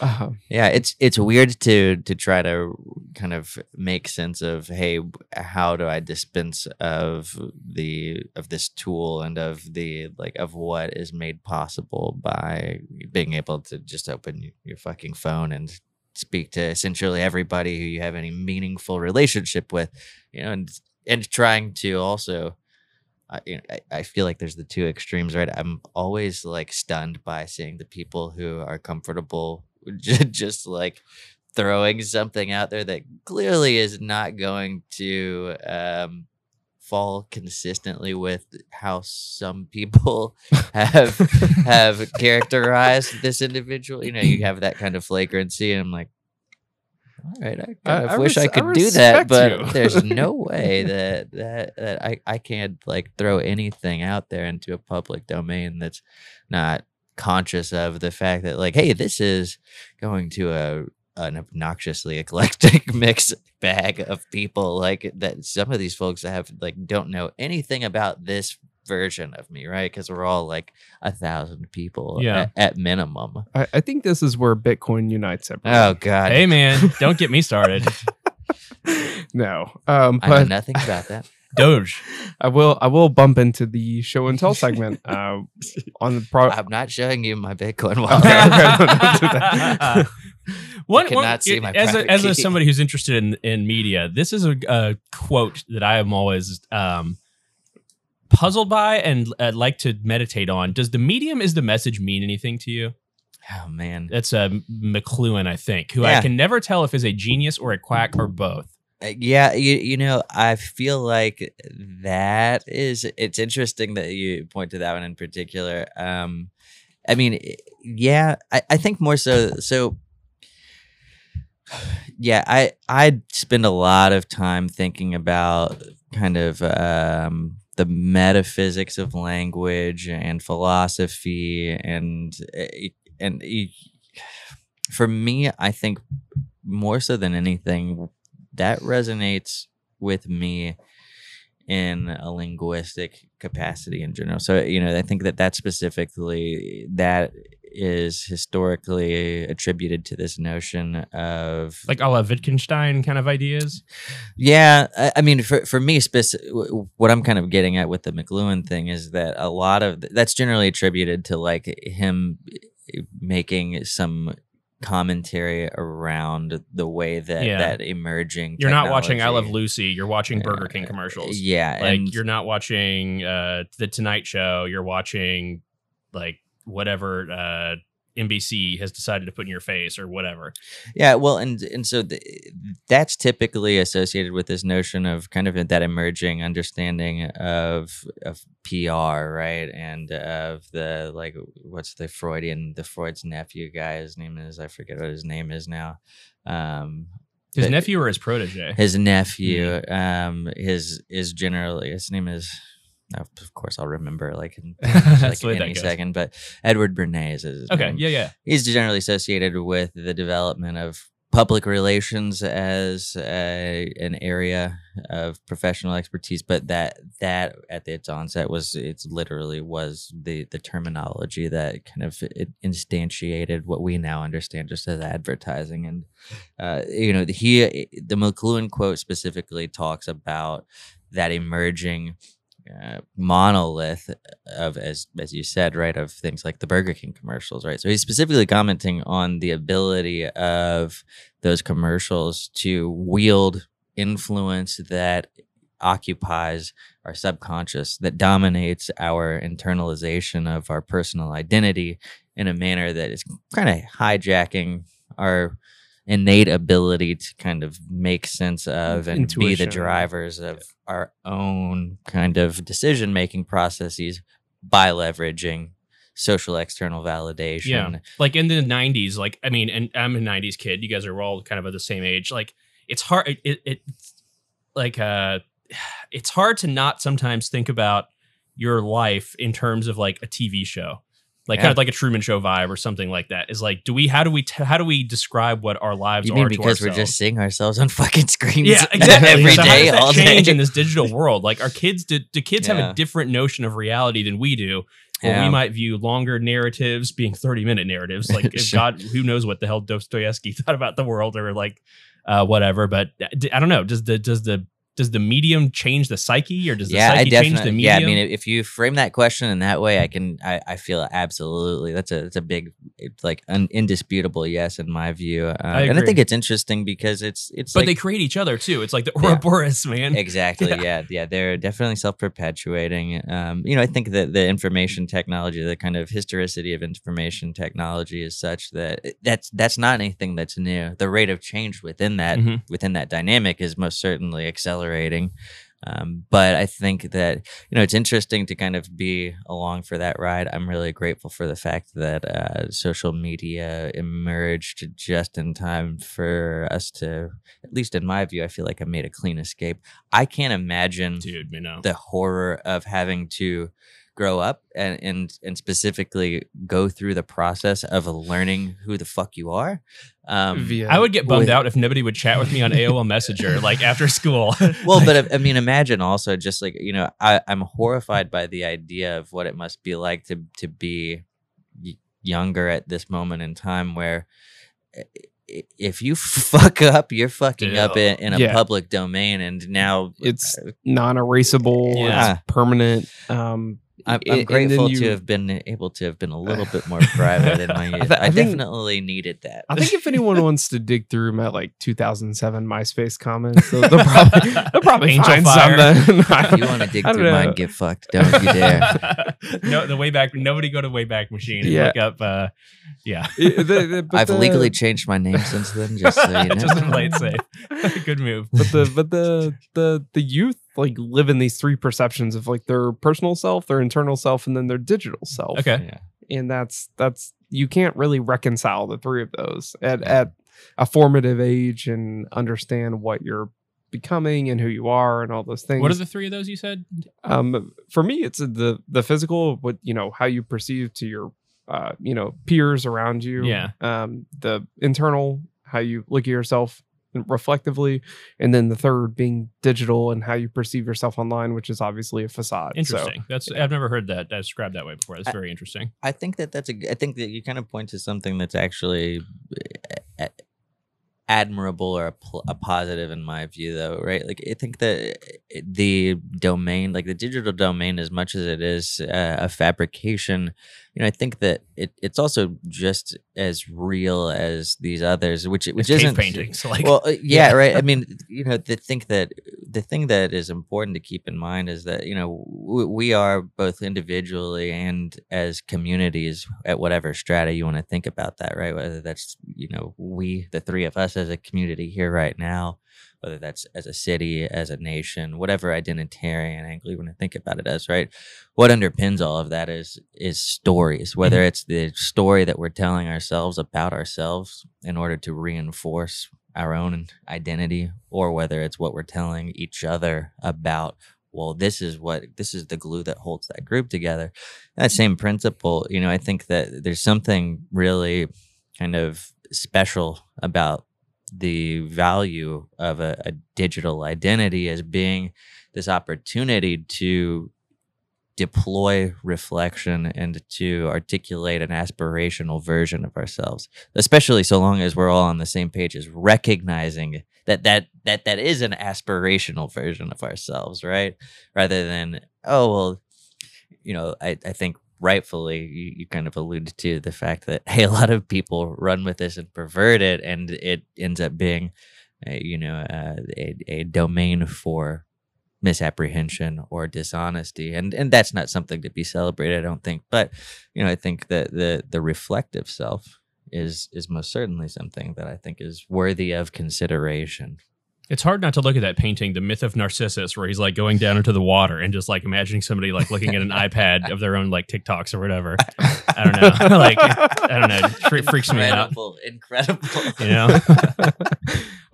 S2: Uh,
S1: yeah it's it's weird to to try to kind of make sense of hey how do i dispense of the of this tool and of the like of what is made possible by being able to just open your fucking phone and speak to essentially everybody who you have any meaningful relationship with, you know, and and trying to also. I, I, I feel like there's the two extremes, right? I'm always like stunned by seeing the people who are comfortable <laughs> just like throwing something out there that clearly is not going to um, fall consistently with how some people <laughs> have have <laughs> characterized this individual. You know, you have that kind of flagrancy, and I'm like, all right, I, kind of
S2: I
S1: wish I
S2: res- I
S1: could do that, but there's no way that that that I I can't like throw anything out there into a public domain that's not conscious of the fact that like, hey, this is going to a an obnoxiously <laughs> eclectic mix bag of people like that some of these folks have like don't know anything about this version of me right because we're all like a thousand people
S5: Yeah.
S1: at, at minimum
S2: I, I think this is where Bitcoin unites everyone.
S1: oh god
S5: hey man, don't get me <laughs> started. <laughs>
S2: no, um,
S1: i know
S2: but
S1: nothing about that
S5: Doge.
S2: I will I will bump into the show and tell segment <laughs> uh, on the pro.
S1: i'm not showing you my bitcoin wallet
S2: okay, don't do that. <laughs>
S5: One,
S1: You
S5: one-
S1: cannot see my
S5: as a, as a, somebody who's interested in, in media, this is a, a quote that I am always um, puzzled by and uh, like to meditate on. Does the medium is the message mean anything to you?
S1: oh man
S5: That's uh, McLuhan, I think, who I can never tell if is a genius or a quack or both.
S1: Uh, yeah you, you know i feel like that is it's interesting that you point to that one in particular um i mean yeah i, I think more so so <sighs> yeah i i spend a lot of time thinking about kind of um the metaphysics of language and philosophy and eh, and e- <sighs> for me i think more so than anything that resonates with me in a linguistic capacity in general. So you know, I think that that specifically that is historically attributed to this notion of
S5: Like a la Wittgenstein kind of ideas.
S1: yeah, I, I mean, for for me, speci- what I'm kind of getting at with the McLuhan thing is that a lot of that's generally attributed to like him eh, making some commentary around the way that
S5: Yeah.
S1: that emerging.
S5: You're not watching I Love Lucy. You're watching Burger
S1: Uh,
S5: King commercials.
S1: Yeah,
S5: like
S1: and
S5: you're not watching uh the Tonight Show. You're watching like whatever uh NBC has decided to put in your face or whatever.
S1: Yeah, well, and and so th- that's typically associated with this notion of kind of that emerging understanding of of PR, right? And of the like, what's the Freudian, the Freud's nephew guy? His name is I forget what his name is now. Um,
S5: His nephew or his protege?
S1: his nephew, um, his is generally his name is. Of course, I'll remember like in <laughs> like
S5: the way that
S1: any second. But Edward Bernays is his
S5: Okay,
S1: name
S5: yeah, yeah.
S1: he's generally associated with the development of public relations as a, an area of professional expertise but that that at its onset was it's literally was the the terminology that kind of it instantiated what we now understand just as advertising and uh, you know he the mcluhan quote specifically talks about that emerging uh, monolith of as as you said right of things like the burger king commercials right? So he's specifically commenting on the ability of those commercials to wield influence that occupies our subconscious that dominates our internalization of our personal identity in a manner that is kind of hijacking our innate ability to kind of make sense of and be the drivers of our own kind of decision making processes by leveraging social external validation.
S5: Yeah. Like in the '90s, like I mean, and I'm a '90s kid. You guys are all kind of at the same age. Like it's hard. It, it, it like uh, <sighs> it's hard to not sometimes think about your life in terms of like a TV show. Like kind of like a Truman Show vibe or something like that. Is like, do we? How do we? T- how do we describe what our lives
S1: You
S5: are?
S1: mean
S5: to
S1: because we're just seeing ourselves on <laughs> fucking screens
S5: yeah, <laughs> exactly.
S1: every
S5: so
S1: day, all
S5: change
S1: day?
S5: in this digital world? Like, our kids, do, do kids have a different notion of reality than we do?
S1: Yeah.
S5: we might view longer narratives being 30 minute narratives. Like, <laughs> if
S1: Sure.
S5: God, who knows what the hell Dostoevsky thought about the world or like uh, whatever. But d- I don't know. Does the, does the, does the medium change the psyche, or does the
S1: yeah,
S5: psyche change the medium?
S1: Yeah, I mean, if you frame that question in that way, I can. I, I feel absolutely. That's a that's a big, it's like an indisputable yes in my view. Uh, and I think it's interesting because it's it's
S5: but
S1: like
S5: they create each other too. It's like the
S1: Yeah.
S5: Man.
S1: exactly <laughs>
S5: Yeah.
S1: yeah. yeah they're definitely self-perpetuating um you know i think that the information technology the kind of historicity of information technology is such that that's that's not anything that's new the rate of change within that
S5: Mhm.
S1: within that dynamic is most certainly accelerating um, but I think that you know it's interesting to kind of be along for that ride. I'm really grateful for the fact that uh, social media emerged just in time for us to, at least in my view, I feel like I made a clean escape. I can't imagine
S5: Dude, you know.
S1: the horror of having to grow up and, and and specifically go through the process of learning who the fuck you are. Um,
S2: Via
S5: I would get bummed
S1: with-
S5: out if nobody would chat with me on AOL Messenger <laughs> like after school. <laughs>
S1: well,
S5: Like,
S1: but I mean, imagine also just like you know, I, I'm horrified by the idea of what it must be like to to be younger at this moment in time, where i- i- if you <laughs> fuck up, you're fucking up in, in a
S2: Yeah.
S1: public domain, and now
S2: it's non-erasable.
S1: Yeah.
S2: It's permanent. Um,
S1: I'm,
S2: a-
S1: I'm grateful
S2: then
S1: to have been able to have been a little bit more <laughs> private in my
S2: I
S1: youth.
S2: th-
S1: I,
S2: I think-
S1: definitely needed that.
S2: I think if <laughs> anyone wants to dig through my like 2007 MySpace comments, they'll, they'll probably <laughs> they'll probably
S5: Angel
S2: find
S5: Fire.
S2: something.
S1: if you want to dig
S2: I don't
S1: through mine, get fucked. Don't you dare.
S5: no, the way back. Nobody go to Wayback Machine and
S2: Yeah.
S5: look up. Uh, yeah,
S2: The- the- but
S1: I've
S2: the-
S1: legally changed my name since then, just so you know.
S5: just to play it safe. Good move.
S2: but the but the the the youth like live in these three perceptions of like their personal self, their internal self, and then their digital self.
S5: Okay.
S1: Yeah.
S2: and that's that's you can't really reconcile the three of those at at a formative age and understand what you're becoming and who you are and all those things.
S5: What are the three of those you said?
S2: um for me it's the the physical what you know how you perceive to your uh you know peers around you
S5: Yeah.
S2: um the internal how you look at yourself reflectively and then the third being digital and how you perceive yourself online which is obviously a facade So,
S5: Interesting. That's I've never heard that described that way before. That's
S1: I-
S5: very interesting.
S1: I think that that's a. I think that you kind of point to something that's actually uh, admirable or a, pl- a positive in my view, though, right? Like I think that uh, the domain, like the digital domain, as much as it is uh, a fabrication, you know, I think that it, it's also just as real as these others, which which
S5: It's
S1: isn't
S5: paintings. Like,
S1: well, uh, <laughs> yeah, right. I <laughs> mean, you know, the think that the thing that is important to keep in mind is that you know w- we are both individually and as communities at whatever strata you want to think about that, right? Whether that's you know we, the three of us as a community here right now, whether that's as a city, as a nation, whatever identitarian angle you want to think about it as, right? What underpins all of that is is stories, whether mm-hmm. it's the story that we're telling ourselves about ourselves in order to reinforce our own identity, or whether it's what we're telling each other about. Well, this is what this is the glue that holds that group together. That same mm-hmm. principle, you know, I think that there's something really kind of special about the value of a, a digital identity as being this opportunity to deploy reflection and to articulate an aspirational version of ourselves especially so long as we're all on the same page as recognizing that that that that is an aspirational version of ourselves right? Rather than oh well you know i, I think rightfully you, you kind of alluded to the fact that <laughs> hey a lot of people run with this and pervert it and it ends up being a, you know uh, a, a domain for misapprehension or dishonesty. And and that's not something to be celebrated i don't think. But you know i think that the the reflective self is is most certainly something that i think is worthy of consideration
S5: It's hard not to look at that painting, The Myth of Narcissus, where he's like going down into the water and just like imagining somebody like looking at an <laughs> iPad of their own like TikToks or whatever. I don't know. <laughs> like, I don't know. It fre- freaks me out.
S1: incredible incredible <laughs>
S5: You know?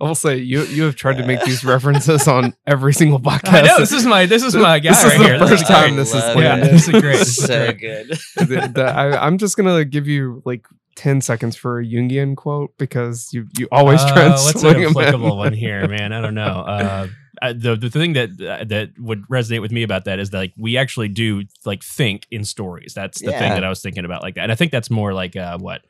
S2: I will say you you have tried to make these references on every single podcast.
S5: I know. This is my, this is my guy right here.
S2: This is the
S5: here.
S2: first
S5: is
S2: time
S5: great.
S2: this is
S1: love
S5: Yeah, this is great. This is
S1: so
S5: great.
S1: good
S2: The- the- I, I'm just gonna give you like ten seconds for a Jungian quote because you you always try and
S5: Uh, what's
S2: swing
S5: an applicable one here, man? I don't know. <laughs> Uh, I- the the thing that uh, that would resonate with me about that is that like we actually do like think in stories. That's the thing that I was thinking about like that. And I think that's more like uh, what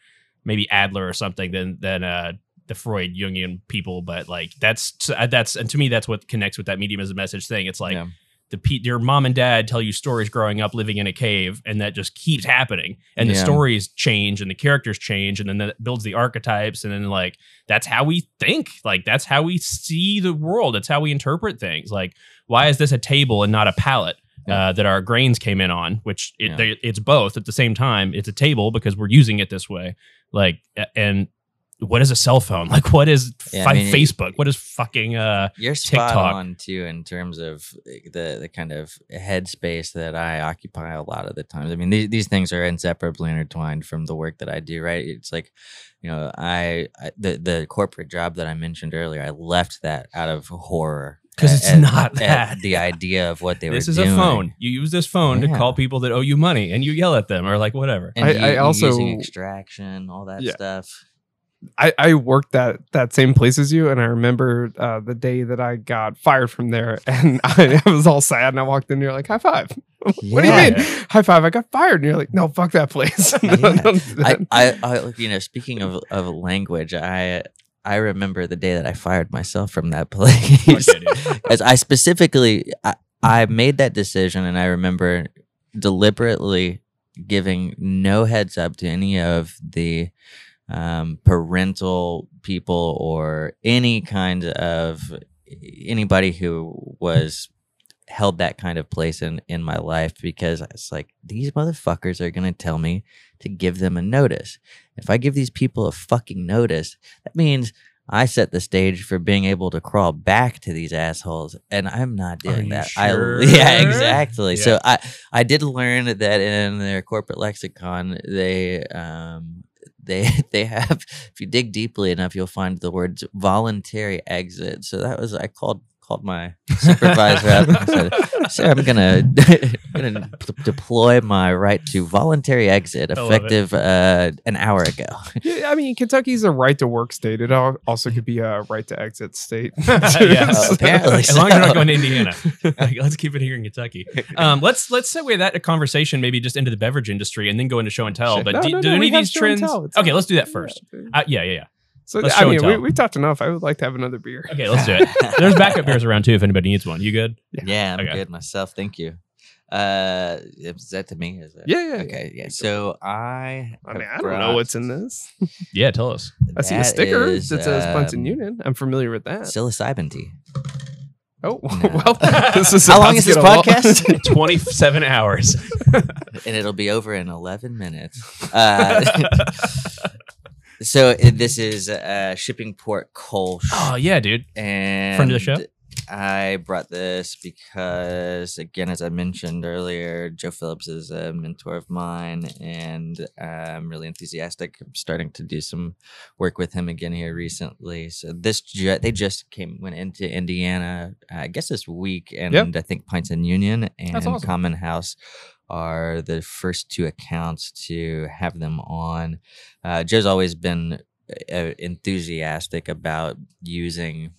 S5: maybe Adler or something than than uh, the Freud Jungian people, but like that's that's and to me that's what connects with that medium as a message thing. It's like
S1: Yeah.
S5: The pe- your mom and dad tell you stories growing up living in a cave, and that just keeps happening. And the stories change, and the characters change, and then that builds the archetypes, and then like that's how we think. Like that's how we see the world. That's how we interpret things. Like why is this a table and not a pallet?
S1: Yeah.
S5: Uh, that our grains came in on, which it,
S1: Yeah.
S5: they, it's both at the same time. It's a table because we're using it this way. Like, and what is a cell phone? <laughs> Like, what is
S1: Yeah,
S5: fi-
S1: I mean,
S5: Facebook? What is fucking uh?
S1: You're spot on too in terms of the the kind of headspace that I occupy a lot of the times. I mean, these, these things are inseparably intertwined from the work that I do. Right? It's like, you know, I, I the the corporate job that I mentioned earlier. I left that out of horror because
S5: it's
S1: at-
S5: not that.
S1: The idea of what they
S5: This
S1: were This
S5: is
S1: doing.
S5: a phone. You use this phone to call people that owe you money, and you yell at them or like whatever.
S1: And
S2: I-
S1: you-
S2: I also-
S1: using extraction, all that
S2: Yeah.
S1: stuff.
S2: I, I worked that that same place as you, and I remember uh, the day that I got fired from there, <laughs> and I, I was all sad, and I walked in, and you're like, "High five! <laughs> what do you mean, high five? I got fired!" And you're like, "No, fuck that place." <laughs>
S1: Yeah. I. I, I, you know, speaking of, of language, I, I remember the day that I fired myself from that place.
S5: Okay.
S1: As I specifically, I, I made that decision, and I remember deliberately giving no heads up to any of the um, parental people or any kind of anybody who was held that kind of place in in my life because it's like these motherfuckers are going to tell me to give them a notice. If I give these people a fucking notice, that means I set the stage for being able to crawl back to these assholes, and I'm not doing that.
S5: sure?
S1: I <laughs> yeah, exactly.
S5: Yeah.
S1: So I I did learn that in their corporate lexicon, they um they <laughs> they have if you dig deeply enough, you'll find the words voluntary exit. So that was I called called my supervisor up and said, Sir, I'm gonna <laughs> gonna p- deploy my right to voluntary exit
S5: I love it.
S1: effective uh, an hour ago. <laughs>
S2: Yeah, I mean, Kentucky's a right to work state. It al- also could be a right to exit state. <laughs>
S5: Yeah.
S1: Oh, apparently
S5: as long as you're not going to Indiana, Like, let's keep it here in Kentucky. Um, let's let's segue that conversation maybe just into the beverage industry and then go into show and tell.
S1: Sure.
S5: But
S2: No,
S5: do,
S2: no,
S5: do
S2: no,
S5: any of these trends?
S2: tell.
S5: Okay, let's do that first.
S2: dude.
S5: Uh, yeah, yeah, yeah.
S2: So
S5: Let's
S2: I mean, we,
S5: tell.
S2: we talked enough. I would like to have another beer.
S5: Okay, let's do <laughs> it. There's backup beers around too if anybody needs one. You good?
S1: Yeah, I'm
S5: Okay.
S1: good myself. Thank you. Uh, is that to me? Is it?
S2: Yeah, yeah, yeah.
S1: Okay, yeah. So I.
S2: I mean, I don't know what's in this. <laughs>
S5: Yeah, tell us.
S2: I see a sticker
S1: is,
S2: that says Bunsen
S1: um,
S2: Union. I'm familiar with that.
S1: Psilocybin tea.
S2: oh,
S1: No. <laughs>
S2: well, this is
S1: How
S2: about
S1: long is this
S2: get a lo-
S1: podcast?
S5: 27 hours.
S1: and it'll be over in 11 minutes. Uh, so uh, this is uh, Shippingport Kolsch.
S5: oh, yeah, dude.
S1: and
S5: Friend of the show?
S1: I brought this because, again, as I mentioned earlier, Joe Phillips is a mentor of mine, and I'm really enthusiastic. I'm starting to do some work with him again here recently. So this ju- they just came went into Indiana, uh, I guess this week, and
S2: Yep.
S1: I think Pints and Union and
S5: awesome.
S1: Common House are the first two accounts to have them on. Uh, Joe's always been uh, enthusiastic about using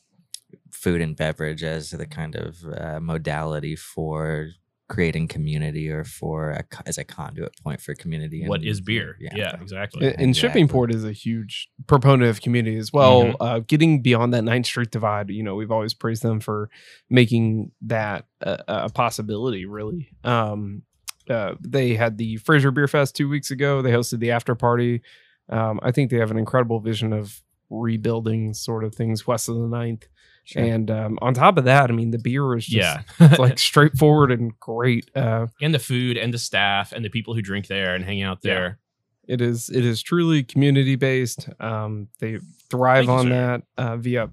S1: food and beverage as the kind of uh, modality for creating community or for a, as a conduit point for community.
S5: What
S1: and-
S5: is beer? Yeah, exactly.
S2: And, and
S1: Exactly.
S2: Shippingport is a huge proponent of community as well.
S5: Mhm.
S2: Uh, getting beyond that Ninth Street divide, you know, we've always praised them for making that a, a possibility. Really, um, uh, they had the Fraser Beer Fest two weeks ago. They hosted the after party. Um, I think they have an incredible vision of rebuilding sort of things west of the Ninth.
S1: Sure.
S2: And um, on top of that, I mean, the beer is just
S5: yeah. <laughs>
S2: like straightforward and great. Uh,
S5: and the food and the staff and the people who drink there and hang out
S2: Yeah.
S5: there.
S2: It is it is truly community based. Um, they thrive
S5: Thank
S2: on
S5: sir.
S2: that uh, via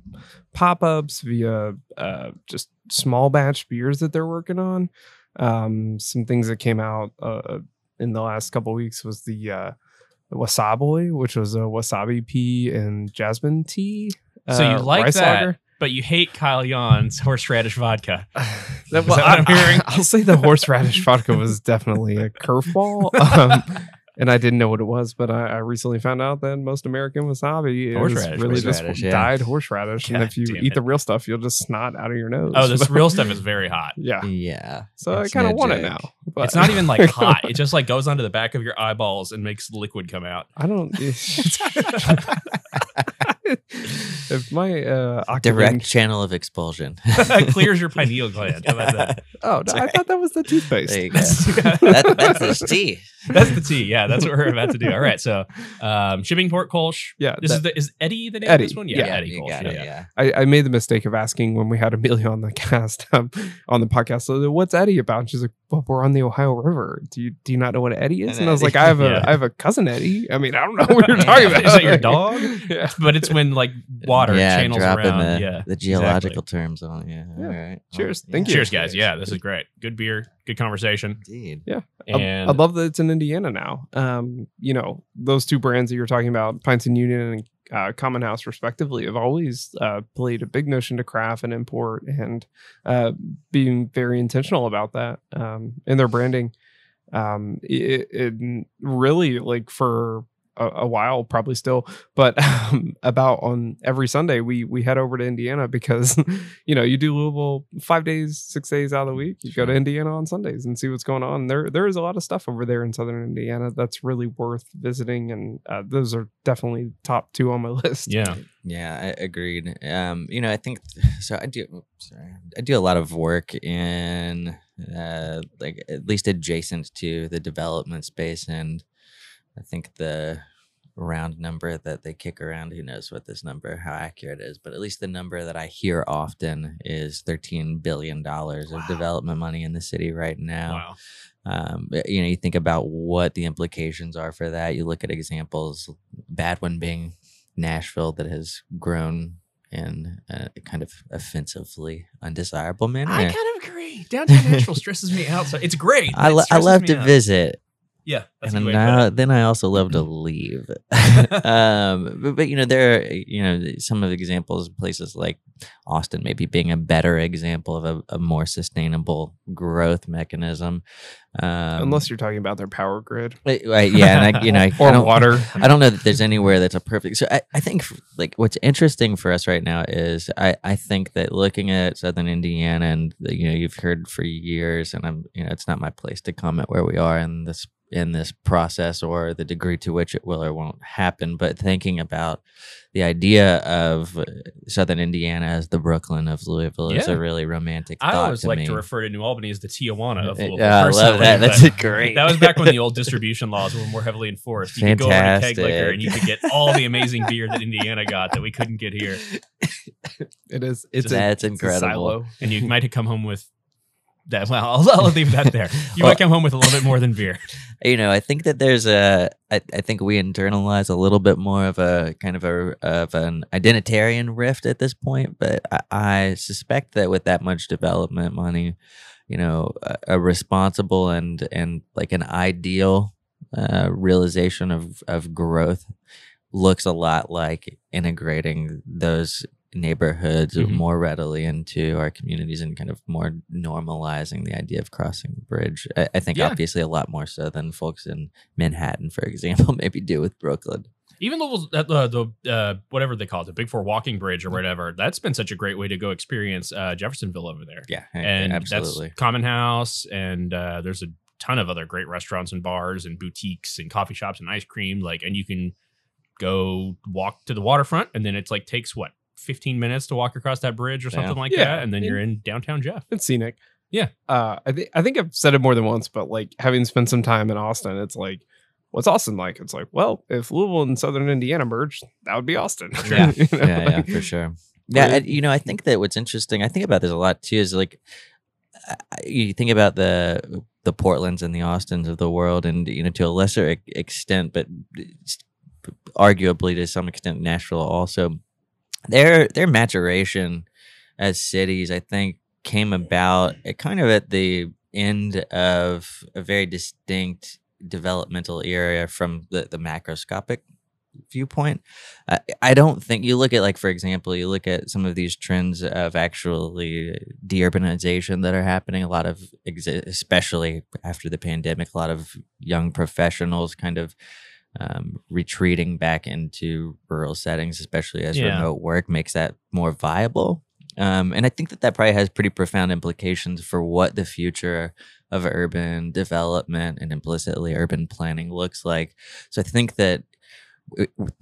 S2: pop ups, via uh, just small batch beers that they're working on. Um, some things that came out uh, in the last couple weeks was the uh, wasabi, which was a wasabi pea and jasmine tea.
S5: So you
S2: uh,
S5: like that,
S2: lager.
S5: but you hate Kyle Jan's horseradish vodka. <laughs>
S2: That-
S5: Is that what I'm hearing?
S2: I'll say the horseradish vodka was definitely a curveball. <laughs> Um, and I didn't know what it was, but I, I recently found out that most American wasabi is
S5: Horseradish,
S2: really just
S1: horseradish, yeah.
S2: dyed horseradish. and if you eat
S5: it.
S2: the real stuff, you'll just snot out of your nose.
S5: Oh, this <laughs> real stuff is very hot.
S2: yeah.
S1: yeah.
S2: So I kind of want it now. But
S5: It's not even like <laughs> hot. It just like goes onto the back of your eyeballs and makes liquid come out.
S2: I don't. <laughs> <laughs> if my uh, occupant-
S1: Direct channel of expulsion. <laughs> <laughs>
S5: Clears your pineal gland. How about that?
S2: Oh, no, I thought that was the toothpaste.
S1: There you go. that, that's the tea.
S5: That's the T. Yeah, that's what we're about to do. All right. So, um, Shippingport Kolsch.
S2: Yeah,
S5: This
S2: that-
S5: is the is Eddie the name
S2: Eddie,
S5: of this one?
S2: yeah.
S5: Eddie
S1: you
S5: Kolsch.
S1: got it.
S5: yeah.
S1: Yeah.
S2: I, I made the mistake of asking when we had Amelia on the cast um, on the podcast. So what's Eddie about? And she's like, "Well, we're on the Ohio River. Do you do you not know what Eddie is?"
S1: And
S2: And I was like, "I have a
S5: Yeah.
S2: I have a cousin Eddie. I mean, I don't know what you're talking about.
S5: Is that your dog?
S2: yeah.
S5: But it's when like water
S1: yeah,
S5: channels
S1: dropping
S5: around.
S1: the,
S5: yeah.
S1: the geological terms on. Yeah.
S2: Yeah.
S1: All right.
S2: Cheers.
S1: Well,
S2: Thank you.
S5: Cheers, guys. Yeah, this is great. Good beer. Good conversation.
S1: Indeed.
S2: I-
S5: And
S2: I love that it's in Indiana now. Um, you know, those two brands that you're talking about, Pints and Union and uh, Common House, respectively, have always uh, played a big notion to craft and import and uh, being very intentional about that um, in their branding. Um, it, it really like for a, a while, probably still, but <laughs> um, about on every Sunday we we head over to Indiana because <laughs> you know you do Louisville five days, six days out of the week. You go to Indiana on Sundays and see what's going on. There there is a lot of stuff over there in Southern Indiana that's really worth visiting, and uh, those are definitely top two on my <laughs> list.
S5: yeah.
S1: Yeah, I agreed. Um, you know, I think so. I do. oops, Sorry, I do a lot of work in, uh, like at least adjacent to the development space, and I think the round number that they kick around, who knows what this number, how accurate it is, but at least the number that I hear often is thirteen billion dollars of development money in the city right now
S5: Wow.
S1: um, you know you think about what the implications are for that you look at examples bad one being nashville that has grown in a kind of offensively undesirable manner
S5: I kind of agree. <laughs> Downtown Nashville stresses me out. So it's great.
S1: I,
S5: but it
S1: I love to
S5: out.
S1: visit
S5: Yeah, that's
S1: and
S5: good way
S1: then, I, then I also love to <laughs> leave. <laughs> um, but, but you know, there are you know some of the examples of places like Austin maybe being a better example of a, a more sustainable growth mechanism. Um,
S2: Unless you're talking about their power grid
S1: Right, right, yeah, and I, you know, I, <laughs>
S2: or
S1: I don't,
S2: water.
S1: I don't know that there's anywhere that's a perfect. So I, I think like what's interesting for us right now is I, I think that looking at Southern Indiana and the, you know you've heard for years, and I'm you know it's not my place to comment where we are in this in this process or the degree to which it will or won't happen. But thinking about the idea of uh, Southern Indiana as the Brooklyn of Louisville is a really romantic.
S5: I always
S1: to
S5: like
S1: me.
S5: to refer to New Albany as the Tijuana of
S1: Uh,
S5: Louisville.
S1: yeah, I love that. That's
S5: but
S1: great.
S5: That was back when the old <laughs> distribution laws were more heavily enforced. You could go over to keg liquor and you could get all the amazing beer that Indiana got that we couldn't get here. <laughs>
S2: It is. It's a,
S1: That's
S2: it's a
S1: incredible.
S2: silo.
S5: And you might have come home with that. Well, I'll, I'll leave that there. <laughs> You
S1: Well-
S5: might come home with a little bit more than beer. <laughs>
S1: you know, I think that there's a, I, I think we internalize a little bit more of a kind of a of an identitarian rift at this point, but I, I suspect that with that much development money, you know, a, a responsible and and like an ideal uh, realization of of growth looks a lot like integrating those neighborhoods
S5: Mhm.
S1: more readily into our communities and kind of more normalizing the idea of crossing the bridge. I, I think
S5: Yeah.
S1: obviously a lot more so than folks in Manhattan, for example, <laughs> maybe do with Brooklyn.
S5: Even Louisville's uh, the the uh, whatever they call it, the Big Four walking bridge or
S1: Mm-hmm.
S5: whatever. That's been such a great way to go experience uh, Jeffersonville over there.
S1: Yeah,
S5: and
S1: absolutely.
S5: that's Common House, and uh, there's a ton of other great restaurants and bars and boutiques and coffee shops and ice cream. Like, and you can go walk to the waterfront, and then it's like takes what 15 minutes to walk across that bridge or
S1: Yeah.
S5: something like
S2: Yeah,
S5: that, and then
S2: and-
S5: you're in downtown Jeff.
S2: It's scenic.
S5: Yeah.
S2: Uh, I think I think I've said it more than once, but like having spent some time in Austin, it's like, what's Austin like? It's like, well, if Louisville and Southern Indiana merged, that would be Austin. <laughs>
S5: Yeah. <laughs>
S2: You know,
S1: yeah, yeah, for sure. Yeah, and, you know, I think that what's interesting, I think about this a lot too, is like I- I- you think about the the Portlands and the Austins of the world, and you know, to a lesser e- extent, but arguably to some extent, Nashville also. Their their maturation as cities, I think, came about at kind of at the end of a very distinct developmental era from the, the macroscopic viewpoint. I, I don't think you look at like for example, you look at some of these trends of actually deurbanization that are happening. A lot of, especially after the pandemic, a lot of young professionals kind of um, retreating back into rural settings, especially as
S5: Yeah.
S1: remote work makes that more viable. Um, and I think that that probably has pretty profound implications for what the future of urban development and implicitly urban planning looks like. So I think that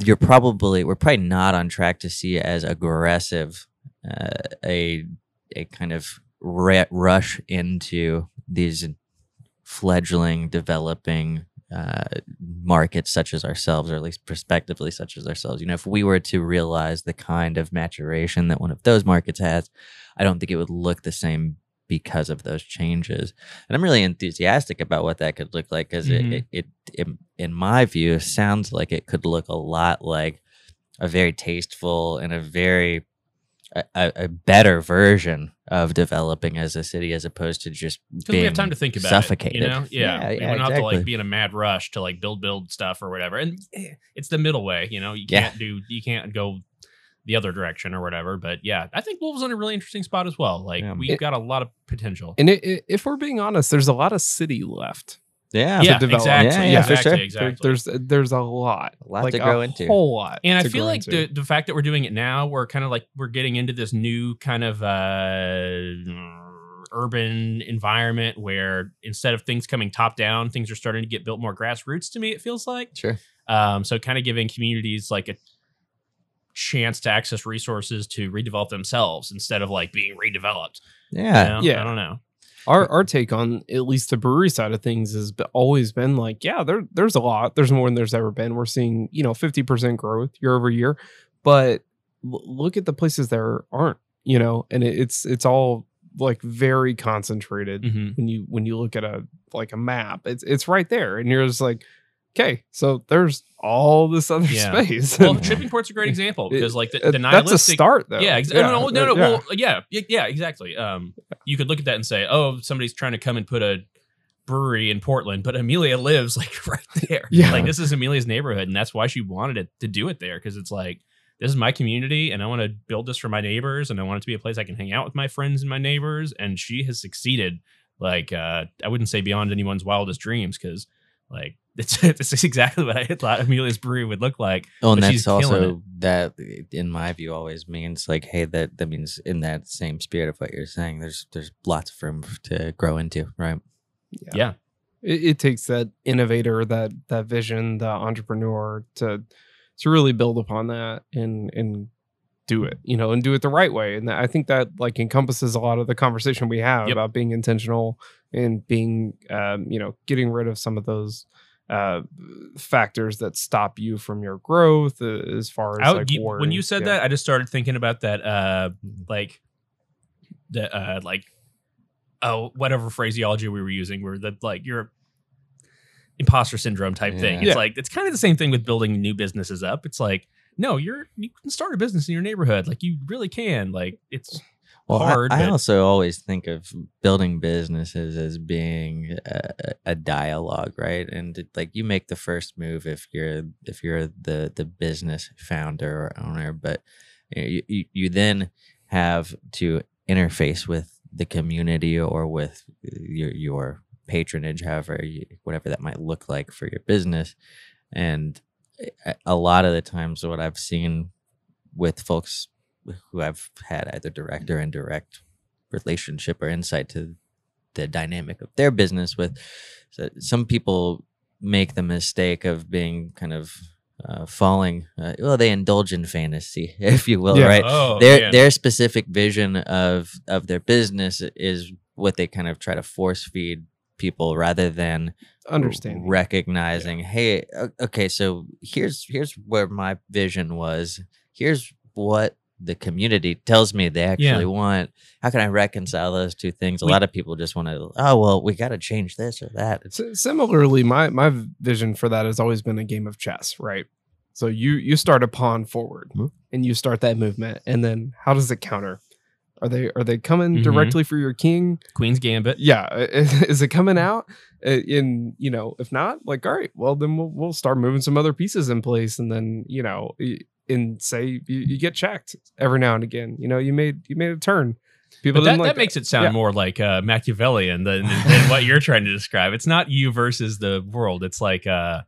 S1: you're probably we're probably not on track to see as aggressive uh, a a kind of rush into these fledgling developing uh, markets such as ourselves or at least prospectively such as ourselves you know if we were to realize the kind of maturation that one of those markets has i don't think it would look the same because of those changes and i'm really enthusiastic about what that could look like because
S5: Mhm.
S1: it, it, it in my view sounds like it could look a lot like a very tasteful and a very a, a a better version of developing as a city as opposed to just
S5: Because
S1: being
S5: we have time to think about
S1: suffocated.
S5: it. You know? Yeah.
S1: yeah,
S5: we
S1: yeah,
S5: don't have to like be in a mad rush to like build build stuff or whatever. And eh, it's the middle way, you know. You can't do you can't go the other direction or whatever. But yeah, I think Louisville's in a really interesting spot as well. Like
S1: Yeah.
S5: we've
S2: It-
S5: got a lot of potential.
S2: And it, it- if we're being honest, there's a lot of city left.
S1: Yeah,
S5: yeah,
S2: develop.
S5: exactly.
S1: Yeah, yeah, for
S5: exactly,
S1: sure.
S5: Exactly.
S2: there's there's a lot,
S1: A lot
S2: like
S1: to grow
S2: a
S1: into.
S2: whole lot.
S5: and I feel like
S2: into.
S5: the the fact that we're doing it now, we're kind of like we're getting into this new kind of uh urban environment where instead of things coming top down, things are starting to get built more grassroots to me, it feels like.
S1: Sure.
S5: Um, so kind of giving communities like a chance to access resources to redevelop themselves instead of like being redeveloped. you
S1: Yeah.
S5: know?
S2: Yeah.
S5: I don't know.
S2: Our our take on at least the brewery side of things has always been like, yeah, there there's a lot. There's more than there's ever been. We're seeing you know 50 percent growth year over year, but l- look at the places there aren't. You know, and it, it's it's all like very concentrated
S5: Mhm.
S2: when you when you look at a like a map. It's it's right there, and you're just like, okay, so there's all this other
S5: Yeah.
S2: space.
S5: Well, <laughs> Shipping Port's are a great example because like the,
S2: Uh,
S5: the
S2: that's a start though.
S5: Yeah, ex- no, no, no, no,
S2: yeah.
S5: Well, yeah, yeah, exactly. Um, you could look at that and say, "Oh, somebody's trying to come and put a brewery in Portland," but Amelia lives like <laughs> right there.
S2: Yeah.
S5: like this is Amelia's neighborhood, and that's why she wanted it to do it there because it's like this is my community, and I want to build this for my neighbors, and I want it to be a place I can hang out with my friends and my neighbors. And she has succeeded. Like, uh, I wouldn't say beyond anyone's wildest dreams because. Like it's <laughs> this is exactly what I <laughs> thought Amelia's brewery would look like.
S1: Oh, and
S5: she's
S1: that's
S5: killing
S1: also that, in my view, always means like, hey, that that means in that same spirit of what you're saying, there's there's lots of room to grow into, right?
S5: Yeah.
S2: it, it takes that innovator that that vision the entrepreneur to to really build upon that and and do it you know and do it the right way and i think that like encompasses a lot of the conversation we have
S5: Yep.
S2: about being intentional and being um, you know getting rid of some of those uh factors that stop you from your growth uh, as far as
S5: I,
S2: like
S5: you- when you said
S2: Yeah.
S5: that, I just started thinking about that, uh, like the uh, like oh whatever phraseology we were using, where the like your imposter syndrome type thing. It's
S2: Yeah.
S5: like it's kind of the same thing with building new businesses up. It's like no, you're you can start a business in your neighborhood, like you really can. Like it's
S1: Well, I-
S5: hard.
S1: I,
S5: but-
S1: also always think of building businesses as being a, a dialogue, right? And it- like you make the first move if you're if you're the the business founder or owner, but you you, you then have to interface with the community or with your your patronage, however, you, whatever that might look like for your business, and a- a lot of the times what I've seen with folks who I've had either direct or indirect relationship or insight to the dynamic of their business with. So some people make the mistake of being kind of uh, falling. Uh, well, they indulge in fantasy, <laughs> if you will,
S2: Yeah.
S1: right?
S5: oh
S1: their
S5: man.
S1: their specific vision of of their business is what they kind of try to force feed people rather than
S2: understanding
S1: recognizing hey okay so here's here's where my vision was here's what the community tells me they actually
S5: Yeah.
S1: want how can i reconcile those two things a
S5: We-
S1: lot of people just want to oh well we got to change this or that
S2: S- similarly, my my vision for that has always been a game of chess, right? So you you start a pawn forward,
S1: Mhm.
S2: and you start that movement, and then how does it counter? Are they are they coming
S5: Mhm.
S2: directly for your king?
S5: Queen's Gambit.
S2: Yeah, <laughs> is it coming out? In you know, if not, like all right, well then we'll we'll start moving some other pieces in place, and then you know, y- and say you, you get checked every now and again. You know, you made you made a turn. People
S5: But that,
S2: like
S5: that makes it sound
S2: Yeah.
S5: more like uh, Machiavellian than, than what you're trying to describe. It's not you versus the world. It's like uh,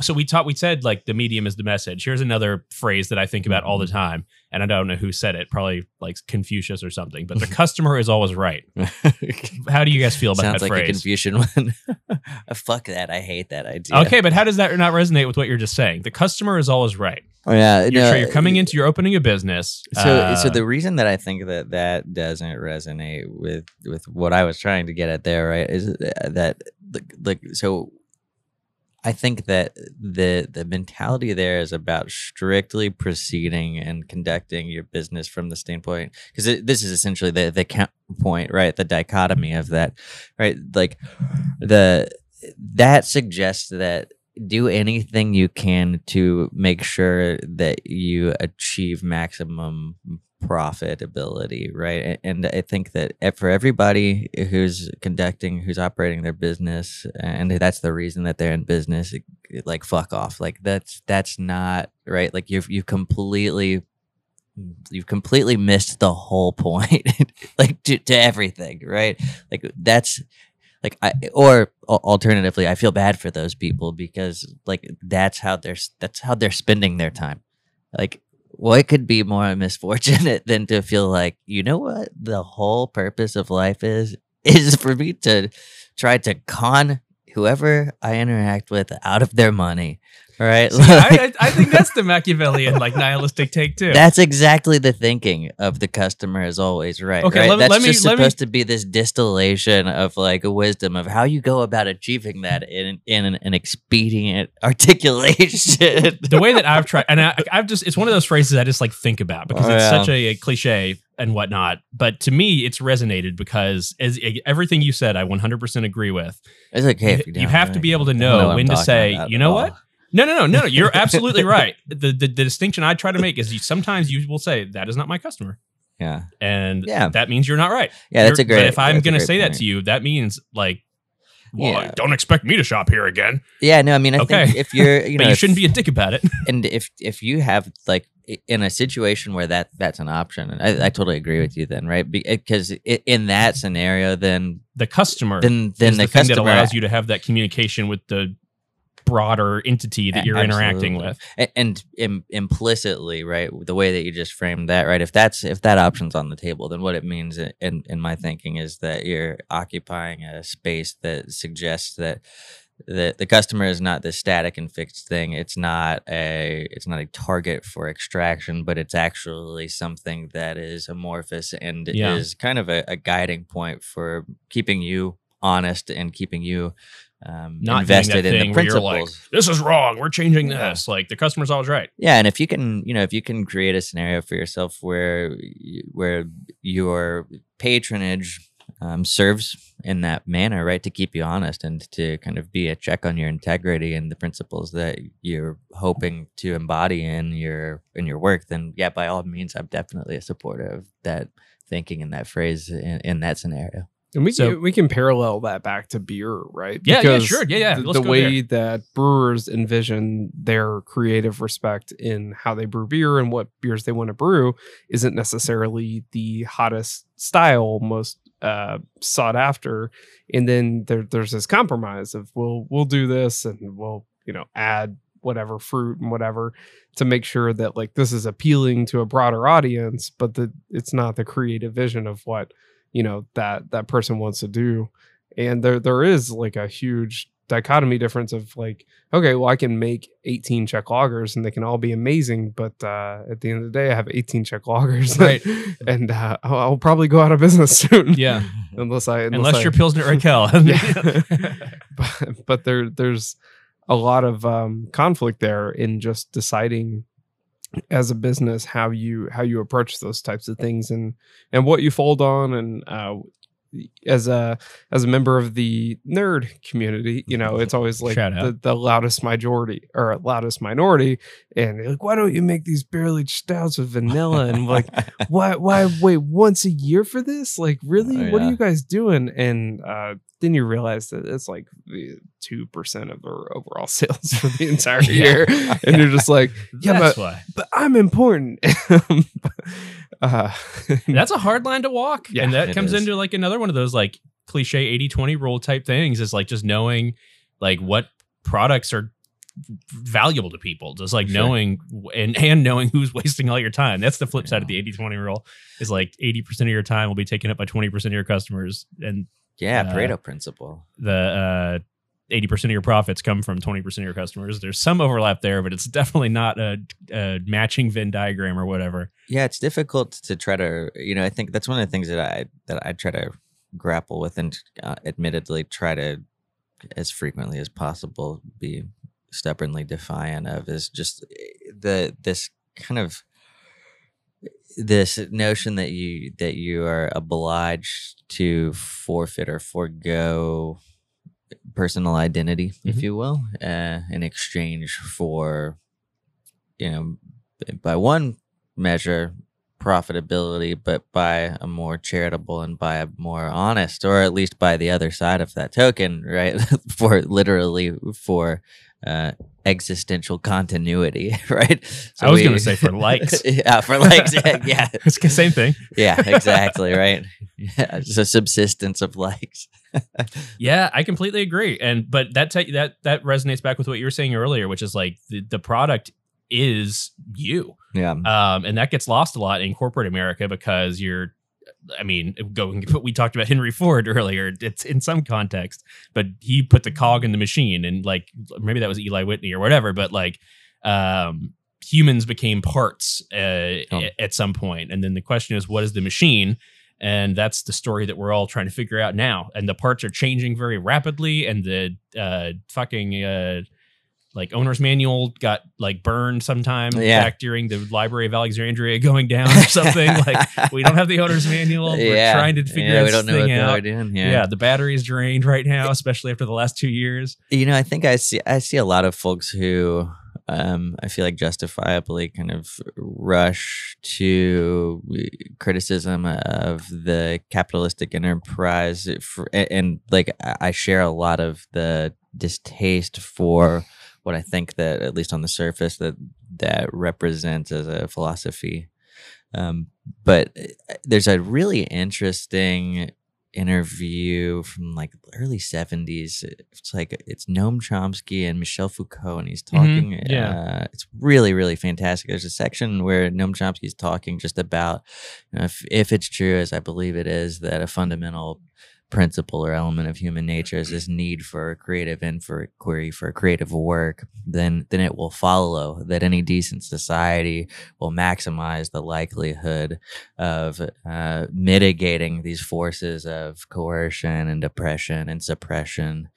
S5: so we taught we said like the medium is the message. Here's another phrase that I think about all the mm-hmm. time, and I don't know who said it, probably like Confucius or something. But the <laughs> customer is always right. <laughs> How do you guys feel about
S1: Sounds
S5: that
S1: like a? Confucian one. <laughs> Oh, fuck that. I hate that idea.
S5: Okay, but how does that not resonate with what you're just saying? The customer is always right.
S1: Oh, yeah.
S5: You're,
S1: no,
S5: sure you're coming uh, into, you're opening a business.
S1: So, so
S5: uh,
S1: the reason that I think that that doesn't resonate with with what I was trying to get at there, right, is uh, that like, like so. I think that the the mentality there is about strictly proceeding and conducting your business from the standpoint because this is essentially the the counterpoint, right? The dichotomy of that, right? Like the that suggests that do anything you can to make sure that you achieve maximum profitability right? And i think that for everybody who's conducting who's operating their business and that's the reason that they're in business like fuck off. Like that's that's not right? Like you've you've completely you've completely missed the whole <laughs> point like to, to everything right? Like that's like I or alternatively, I feel bad for those people because like that's how they're that's how they're spending their time. Like, what could be more misfortunate <laughs> than to feel like you know what the whole purpose of life is is for me to try to con whoever I interact with out of their money. Right,
S5: See, I, I, I think that's the Machiavellian, like nihilistic take too.
S1: That's exactly the thinking of the customer is always right.
S5: Okay,
S1: right?
S5: let me-
S1: that's
S5: let
S1: just
S5: me-
S1: supposed to be this distillation of like a wisdom of how you go about achieving that in in an, an expedient <laughs> articulation.
S5: the way that I've tried, and I, I've just, it's one of those phrases I just like think about because
S1: Oh,
S5: it's
S1: yeah.
S5: such a, a cliche and whatnot. But to me, it's resonated because as everything you said, I 100% agree with.
S1: it's okay if
S5: You-
S1: you,
S5: have to be able to
S1: don't
S5: know when to say, you know what? No, no, no, no. You're absolutely right. The, the the distinction I try to make is you sometimes you will say that is not my customer,
S1: Yeah,
S5: and
S1: Yeah.
S5: that means you're not right.
S1: yeah, that's
S5: You're-
S1: a great.
S5: But if I'm going to say that to you, that means like, well,
S1: Yeah.
S5: don't expect me to shop here again.
S1: yeah, no, I mean, I
S5: Okay.
S1: think if you're, <laughs> you know,
S5: but you
S1: if-
S5: shouldn't be a dick about it. <laughs>
S1: and if if you have like in a situation where that that's an option, and I, I totally agree with you then, right? Because eh, in that scenario, then
S5: The customer
S1: then then the,
S5: the, thing that
S1: customer
S5: allows you to have that communication with the broader entity that you're interacting with.
S1: A- and Im- implicitly right the way that you just framed that right if that's if that option's on the table then what it means in in my thinking is that you're occupying a space that suggests that the the customer is not this static and fixed thing it's not a it's not a target for extraction but it's actually something that is amorphous and
S5: Yeah.
S1: is kind of a, a guiding point for keeping you honest and keeping you um,
S5: Not
S1: invested in the principles
S5: like, this is wrong. We're changing
S1: Yeah.
S5: this. Like the customer's always right.
S1: yeah, and if you can, you know, if you can create a scenario for yourself where where your patronage um, serves in that manner, right, to keep you honest and to kind of be a check on your integrity and the principles that you're hoping to embody in your in your work, then yeah, by all means, I'm definitely a supporter of that thinking and that phrase in, in that scenario.
S2: And we
S5: So-
S2: can, we can parallel that back to beer, right?
S5: Yeah, yeah, sure. Yeah, yeah.
S2: The,
S5: Let's
S2: the way that brewers envision their creative respect in how they brew beer and what beers they want to brew isn't necessarily the hottest style, most uh, sought after. And then there, there's this compromise of we'll we'll do this and we'll you know add whatever fruit and whatever to make sure that like this is appealing to a broader audience, but that it's not the creative vision of what you know that that person wants to do and there there is like a huge dichotomy difference of like okay well i can make 18 Czech lagers and they can all be amazing but uh at the end of the day i have 18 Czech lagers
S5: Right. <laughs>
S2: and uh I'll, probably go out of business <laughs> soon
S5: Yeah.
S2: unless i unless,
S5: Unless
S2: I,
S5: you're Pilsner
S2: Urquell. <laughs> but, but there there's a lot of um, conflict there in just deciding as a business how you how you approach those types of things and and what you fold on and uh, as a as a member of the nerd community you know it's always like the, the loudest majority or loudest minority. And like why don't you make these barrel aged stouts with vanilla and like <laughs> why why wait once a year for this? Like really?
S1: Oh,
S2: what are you guys doing? And uh then you realize that it's like two percent of their overall <laughs> sales for the entire <laughs>
S5: Yeah.
S2: year. And you're just like yeah
S5: That's
S2: but,
S5: why.
S2: but i'm important uh <laughs>
S5: That's a hard line to walk.
S2: Yeah,
S5: and that comes
S1: is.
S5: into like another one of those like cliche 80 20 rule type things is like just knowing like what products are valuable to people. Just like
S1: Sure.
S5: knowing and and knowing who's wasting all your time. That's the flip side of the 80-20 rule. Is like 80% of your time will be taken up by 20% of your customers and
S1: Yeah,
S5: Uh,
S1: Pareto principle.
S5: the uh 80% of your profits come from 20% of your customers. There's some overlap there, but it's definitely not a, a matching Venn diagram or whatever.
S1: Yeah, it's difficult to try to, you know, I think that's one of the things that I that I try to grapple with and uh, admittedly try to as frequently as possible be stubbornly defiant of is just eh, the this kind of this notion that you that you are obliged to forfeit or forego personal identity if
S5: Mhm.
S1: you will uh, in exchange for you know by one measure profitability but by a more charitable and by a more honest or at least by the other side of that token right <laughs> for literally for uh existential continuity <laughs> right So
S5: I was
S1: we-
S5: gonna say for likes. <laughs>
S1: yeah for likes yeah, yeah
S5: it's the same thing.
S1: yeah exactly right yeah it's a subsistence of likes <laughs>
S5: Yeah, I completely agree. And but that te- that that resonates back with what you were saying earlier, which is like the, the product is you.
S1: yeah
S5: Um, and that gets lost a lot in corporate America because you're I mean, going <laughs> we talked about Henry Ford earlier. It's in some context, but he put the cog in the machine, and like maybe that was Eli Whitney or whatever. But like, um, humans became parts uh,
S1: Oh.
S5: at some point, and then the question is, what is the machine? And that's the story that we're all trying to figure out now. And the parts are changing very rapidly, and the uh, fucking uh, like owner's manual got like burned sometime
S1: Yeah.
S5: back during the Library of Alexandria going down or something. <laughs> like we don't have the owner's manual. We're trying to figure
S1: yeah,
S5: this
S1: we don't know
S5: thing
S1: what
S5: out. Yeah.
S1: yeah.
S5: the battery is drained right now, especially after the last two years.
S1: you know i think i see i see a lot of folks who um i feel like justifiably kind of rush to criticism of the capitalistic enterprise for, and, and like I- i share a lot of the distaste for what i think that at least on the surface that that represents as a philosophy. Um but uh, there's a really interesting interview from like early 70s it's like it's noam chomsky and michel foucault and he's talking
S5: Mm-hmm. yeah.
S1: uh, it's really really fantastic there's a section where noam chomsky is talking just about you know, if, if it's true as i believe it is that a fundamental principle or element of human nature is this need for creative inquiry for creative work then then it will follow that any decent society will maximize the likelihood of uh, mitigating these forces of coercion and depression and suppression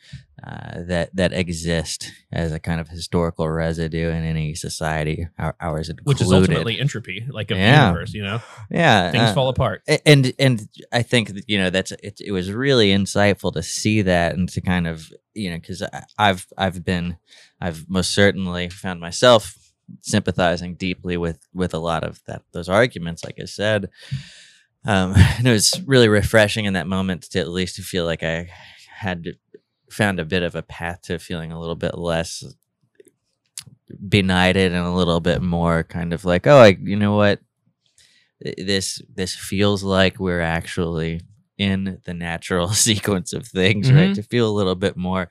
S1: uh, that that exist as a kind of historical residue in any society, our, ours included.
S5: Which is ultimately entropy, like of
S1: Yeah.
S5: the universe, you know?
S1: yeah,
S5: Things
S1: uh,
S5: fall apart.
S1: and and I think that, you know that's it. It was really insightful to see that and to kind of you know because I've I've been I've most certainly found myself sympathizing deeply with with a lot of that those arguments. Like I said, um, <laughs> and it was really refreshing in that moment to at least to feel like I had found a bit of a path to feeling a little bit less benighted and a little bit more kind of like oh I, you know what this this feels like we're actually in the natural <laughs> sequence of things right
S5: Mhm.
S1: to feel a little bit more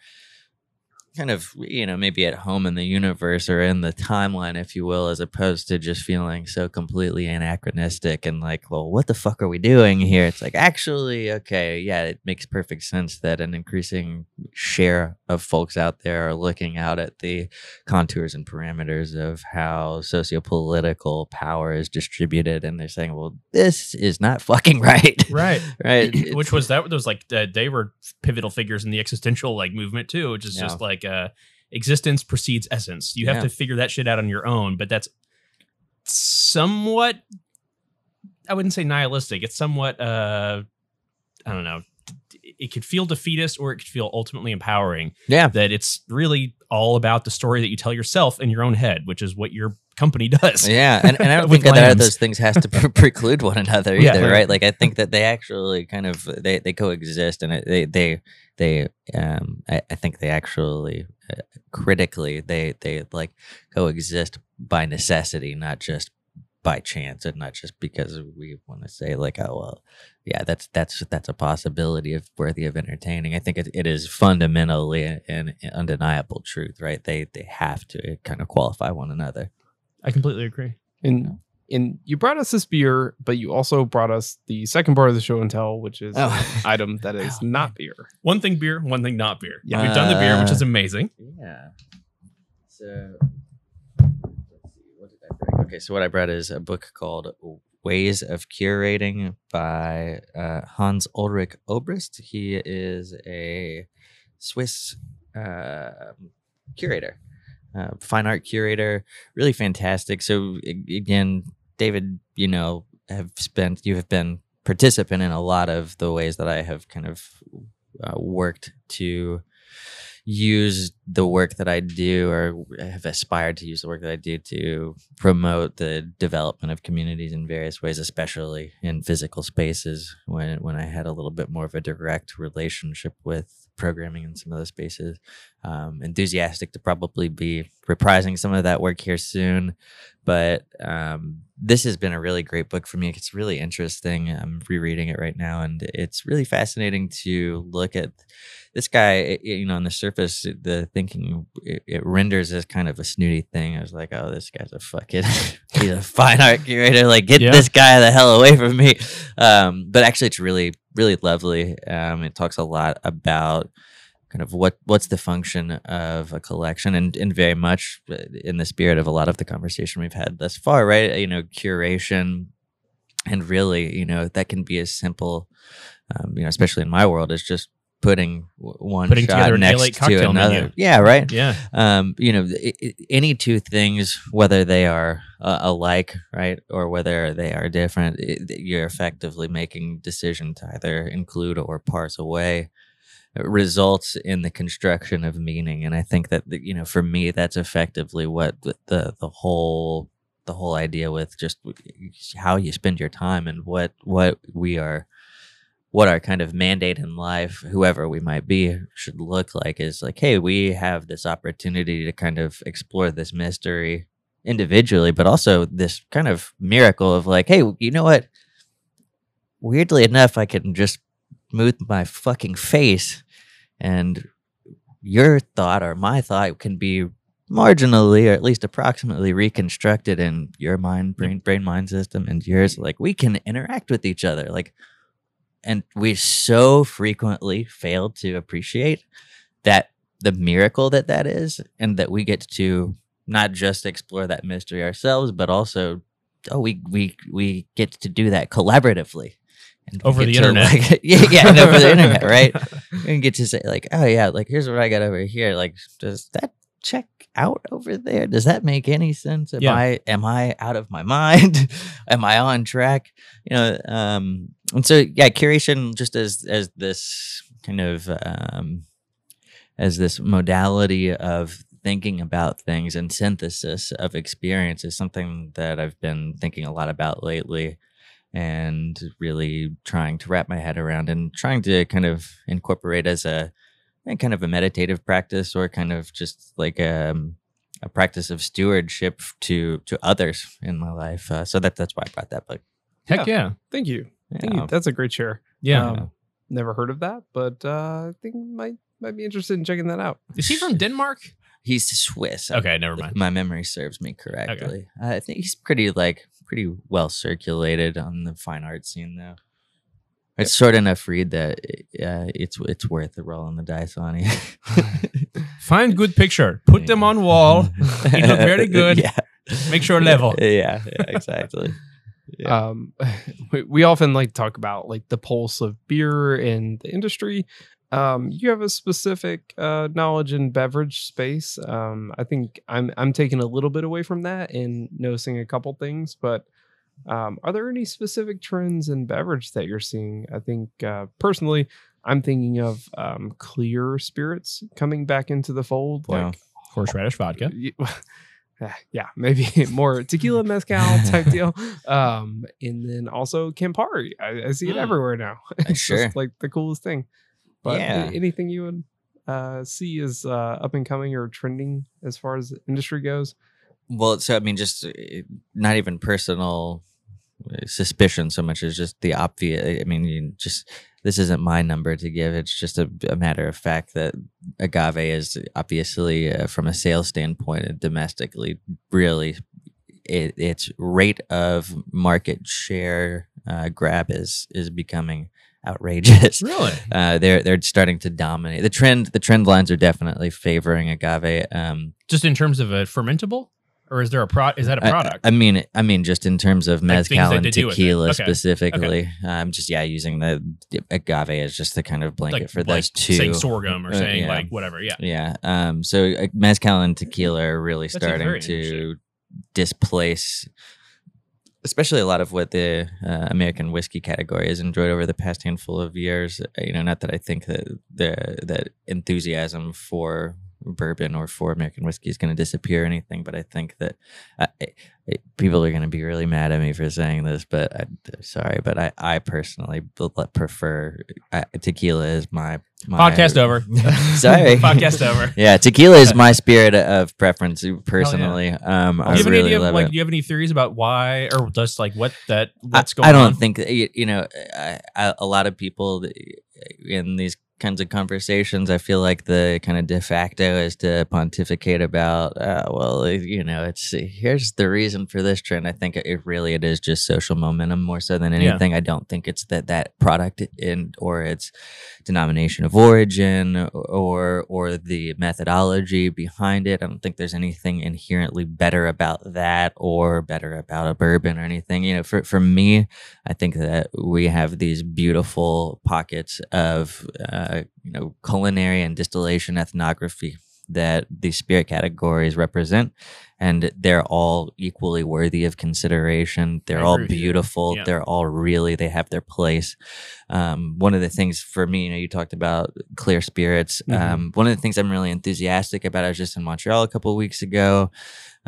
S1: kind of you know maybe at home in the universe or in the timeline if you will as opposed to just feeling so completely anachronistic and like well what the fuck are we doing here it's like actually okay yeah it makes perfect sense that an increasing share of folks out there are looking out at the contours and parameters of how sociopolitical power is distributed and they're saying well this is not <laughs> fucking right
S5: Right. <laughs>
S1: right
S5: which was that those like uh, they were pivotal figures in the existential like movement too which is
S1: Yeah.
S5: just like uh existence precedes essence. You have
S1: Yeah.
S5: to figure that shit out on your own but that's somewhat i wouldn't say nihilistic. It's somewhat uh i don't know. It could feel defeatist or it could feel ultimately empowering.
S1: Yeah.
S5: That it's really all about the story that you tell yourself in your own head which is what your company <laughs> does.
S1: Yeah, and, and I don't <laughs> think that those things has to pre- <laughs> preclude one another
S5: Yeah,
S1: either,
S5: right.
S1: right. Like I think that they actually kind of they, they coexist, and it, they they they um I, I think they actually uh, critically they they like coexist by necessity, not just by chance and not just because we want to say like oh well yeah that's that's that's a possibility of worthy of entertaining. I think it, it is fundamentally an undeniable truth right? They they have to kind of qualify one another.
S5: I completely agree.
S2: And and you brought us this beer, but you also brought us the second part of the show and tell, which is
S1: Oh.
S2: an item that is <laughs>
S1: Oh,
S2: not beer.
S5: One thing beer, one thing not beer.
S2: Yeah.
S5: We've done the beer, which is
S1: Uh,
S5: amazing.
S1: Yeah. So let's see, what did I bring? Okay, so what I brought is a book called Ways of Curating by uh, Hans Ulrich Obrist. He is a Swiss uh, curator, uh, fine art curator, really fantastic. So again, David, you know, have spent you have been participant in a lot of the ways that I have kind of uh, worked to use the work that I do or have aspired to use the work that I do to promote the development of communities in various ways, especially in physical spaces when when I had a little bit more of a direct relationship with programming in some of those spaces. Um, enthusiastic to probably be reprising some of that work here soon. But um, this has been a really great book for me. It's really interesting. I'm rereading it right now, and it's really fascinating to look at this guy, it- you know, on the surface, the thinking it, it renders as kind of a snooty thing. I was like, oh, this guy's a fucking, <laughs> he's a fine art curator. Like, get
S5: Yeah.
S1: this guy the hell away from me. Um, but actually, it's really, really lovely. Um, it talks a lot about kind of what what's the function of a collection, and and very much uh, in the spirit of a lot of the conversation we've had thus far, right? You know, curation, and really, you know, that can be as simple, um, you know, especially in my world, as just putting one
S5: Putting
S1: shot next to another.
S5: menu.
S1: Yeah, right.
S5: Yeah.
S1: Um, you know, any two things, whether they are uh, alike, right, or whether they are different, i you're effectively making decision to either include or parse away It results in the construction of meaning and i think that you know for me that's effectively what the the, the whole the whole idea with just how you spend your time and what what we are what our kind of mandate in life whoever we might be should look like is like hey we have this opportunity to kind of explore this mystery individually but also this kind of miracle of like hey you know what? Weirdly enough i can just move my fucking face and your thought or my thought can be marginally or at least approximately reconstructed in your mind brain brain mind system and yours. Like we can interact with each other. Like and we so frequently fail to appreciate that the miracle that that is and that we get to not just explore that mystery ourselves but also oh we we we get to do that collaboratively. And
S5: Over the internet.
S1: like- <laughs> yeah yeah and over the internet <laughs> right? And get to say like oh yeah like here's what i got over here. Like does that check out over there? Does that make any sense? Am
S5: Yeah.
S1: i am i out of my <laughs> mind? Am i on track? You know um and so yeah curation just as as this kind of um as this modality of thinking about things and synthesis of experience is something that i've been thinking a lot about lately and really trying to wrap my head around and trying to kind of incorporate as a eh, kind of a meditative practice or kind of just like um, a practice of stewardship to to others in my life. Uh, so that that's why I brought that book.
S5: Heck yeah.
S2: Thank you. Thank
S1: Yeah.
S2: you. That's a great share.
S5: Yeah.
S2: Um, never heard of that, but uh, I think might might be interested in checking that out.
S5: Is he from Denmark?
S1: He's Swiss.
S5: Okay, never mind.
S1: my memory serves me correctly. I think he's pretty like pretty well circulated on the fine art scene though. It's short enough read that uh, it's it's worth the rolling the dice on it. <laughs>
S5: Find good picture. Put them on wall. <laughs> He look very <laughs> good.
S1: Yeah.
S5: Make sure level.
S1: Yeah, yeah exactly. Yeah.
S2: Um, <laughs> we, we often like to talk about like the pulse of beer in the industry. Um, you have a specific uh, knowledge in beverage space. Um, I think I'm I'm taking a little bit away from that and noticing a couple things. But um, are there any specific trends in beverage that you're seeing? I think uh, personally, I'm thinking of um, clear spirits coming back into the fold,
S1: Yeah.
S2: like
S5: Horseradish vodka. <laughs>
S2: Uh, yeah, <laughs> maybe more tequila mezcal type <laughs> deal. Um, and then also Campari. I, I see it
S5: Mm.
S2: everywhere now. <laughs> It's
S1: sure.
S2: just like the coolest thing. But
S1: Yeah.
S2: anything you would uh, see is uh, up and coming or trending as far as the industry goes?
S1: Well, so I mean, just uh, not even personal uh, suspicion so much as just the obvious. I mean, you just this isn't my number to give. It's just a, a matter of fact that agave is obviously, uh, from a sales standpoint, domestically, really, it, its rate of market share uh, grab is is becoming outrageous. <laughs>
S5: Really?
S1: Uh, they're they're starting to dominate the trend. The trend lines are definitely favoring agave. Um,
S5: Just in terms of a fermentable, or is there a pro? Is that a
S1: I-
S5: product?
S1: I, mean, I mean, just in terms of mezcal
S5: they
S1: and
S5: did do with it.
S1: tequila
S5: Okay.
S1: specifically. I'm just yeah using the agave as just the kind of blanket
S5: like
S1: for
S5: like
S1: those two.
S5: saying sorghum or
S1: Uh,
S5: saying
S1: yeah.
S5: like whatever. Yeah.
S1: Yeah. Um. So uh, mezcal and tequila are really
S5: That seems
S1: starting to displace, especially a lot of what the uh, American whiskey category has enjoyed over the past handful of years. Uh, You know, not that I think that the that enthusiasm for bourbon or for American whiskey is going to disappear or anything, but I think that it, it- people are going to be really mad at me for saying this, but I, sorry, but I, I personally prefer uh, tequila is my, my
S5: Podcast over. <laughs>
S1: sorry,
S5: Podcast over. <laughs>
S1: yeah, tequila is my spirit of preference personally. Um,
S5: Do
S1: I
S5: you have
S1: really
S5: any idea?
S1: love
S5: Of, like,
S1: it.
S5: do you have any theories about why, or just like what that what's
S1: I,
S5: going
S1: I don't
S5: on?
S1: think you you know I, I, a lot of people in these kinds of conversations. I feel like the kind of de facto is to pontificate about. Uh, well, you know, it's here's the reason for this trend. I think it really it is just social momentum more so than
S5: Yeah.
S1: anything. I don't think it's that that product in or its denomination of origin or or the methodology behind it. I don't think there's anything inherently better about that or better about a bourbon or anything. You know, for for me, I think that we have these beautiful pockets of uh, you know culinary and distillation ethnography that these spirit categories represent and they're all equally worthy of consideration they're all
S5: agree with you.
S1: beautiful
S5: Yeah.
S1: they're all really they have their place um, one of the things for me you know you talked about clear spirits
S2: Mhm.
S1: um, one of the things i'm really enthusiastic about i was just in montreal a couple of weeks ago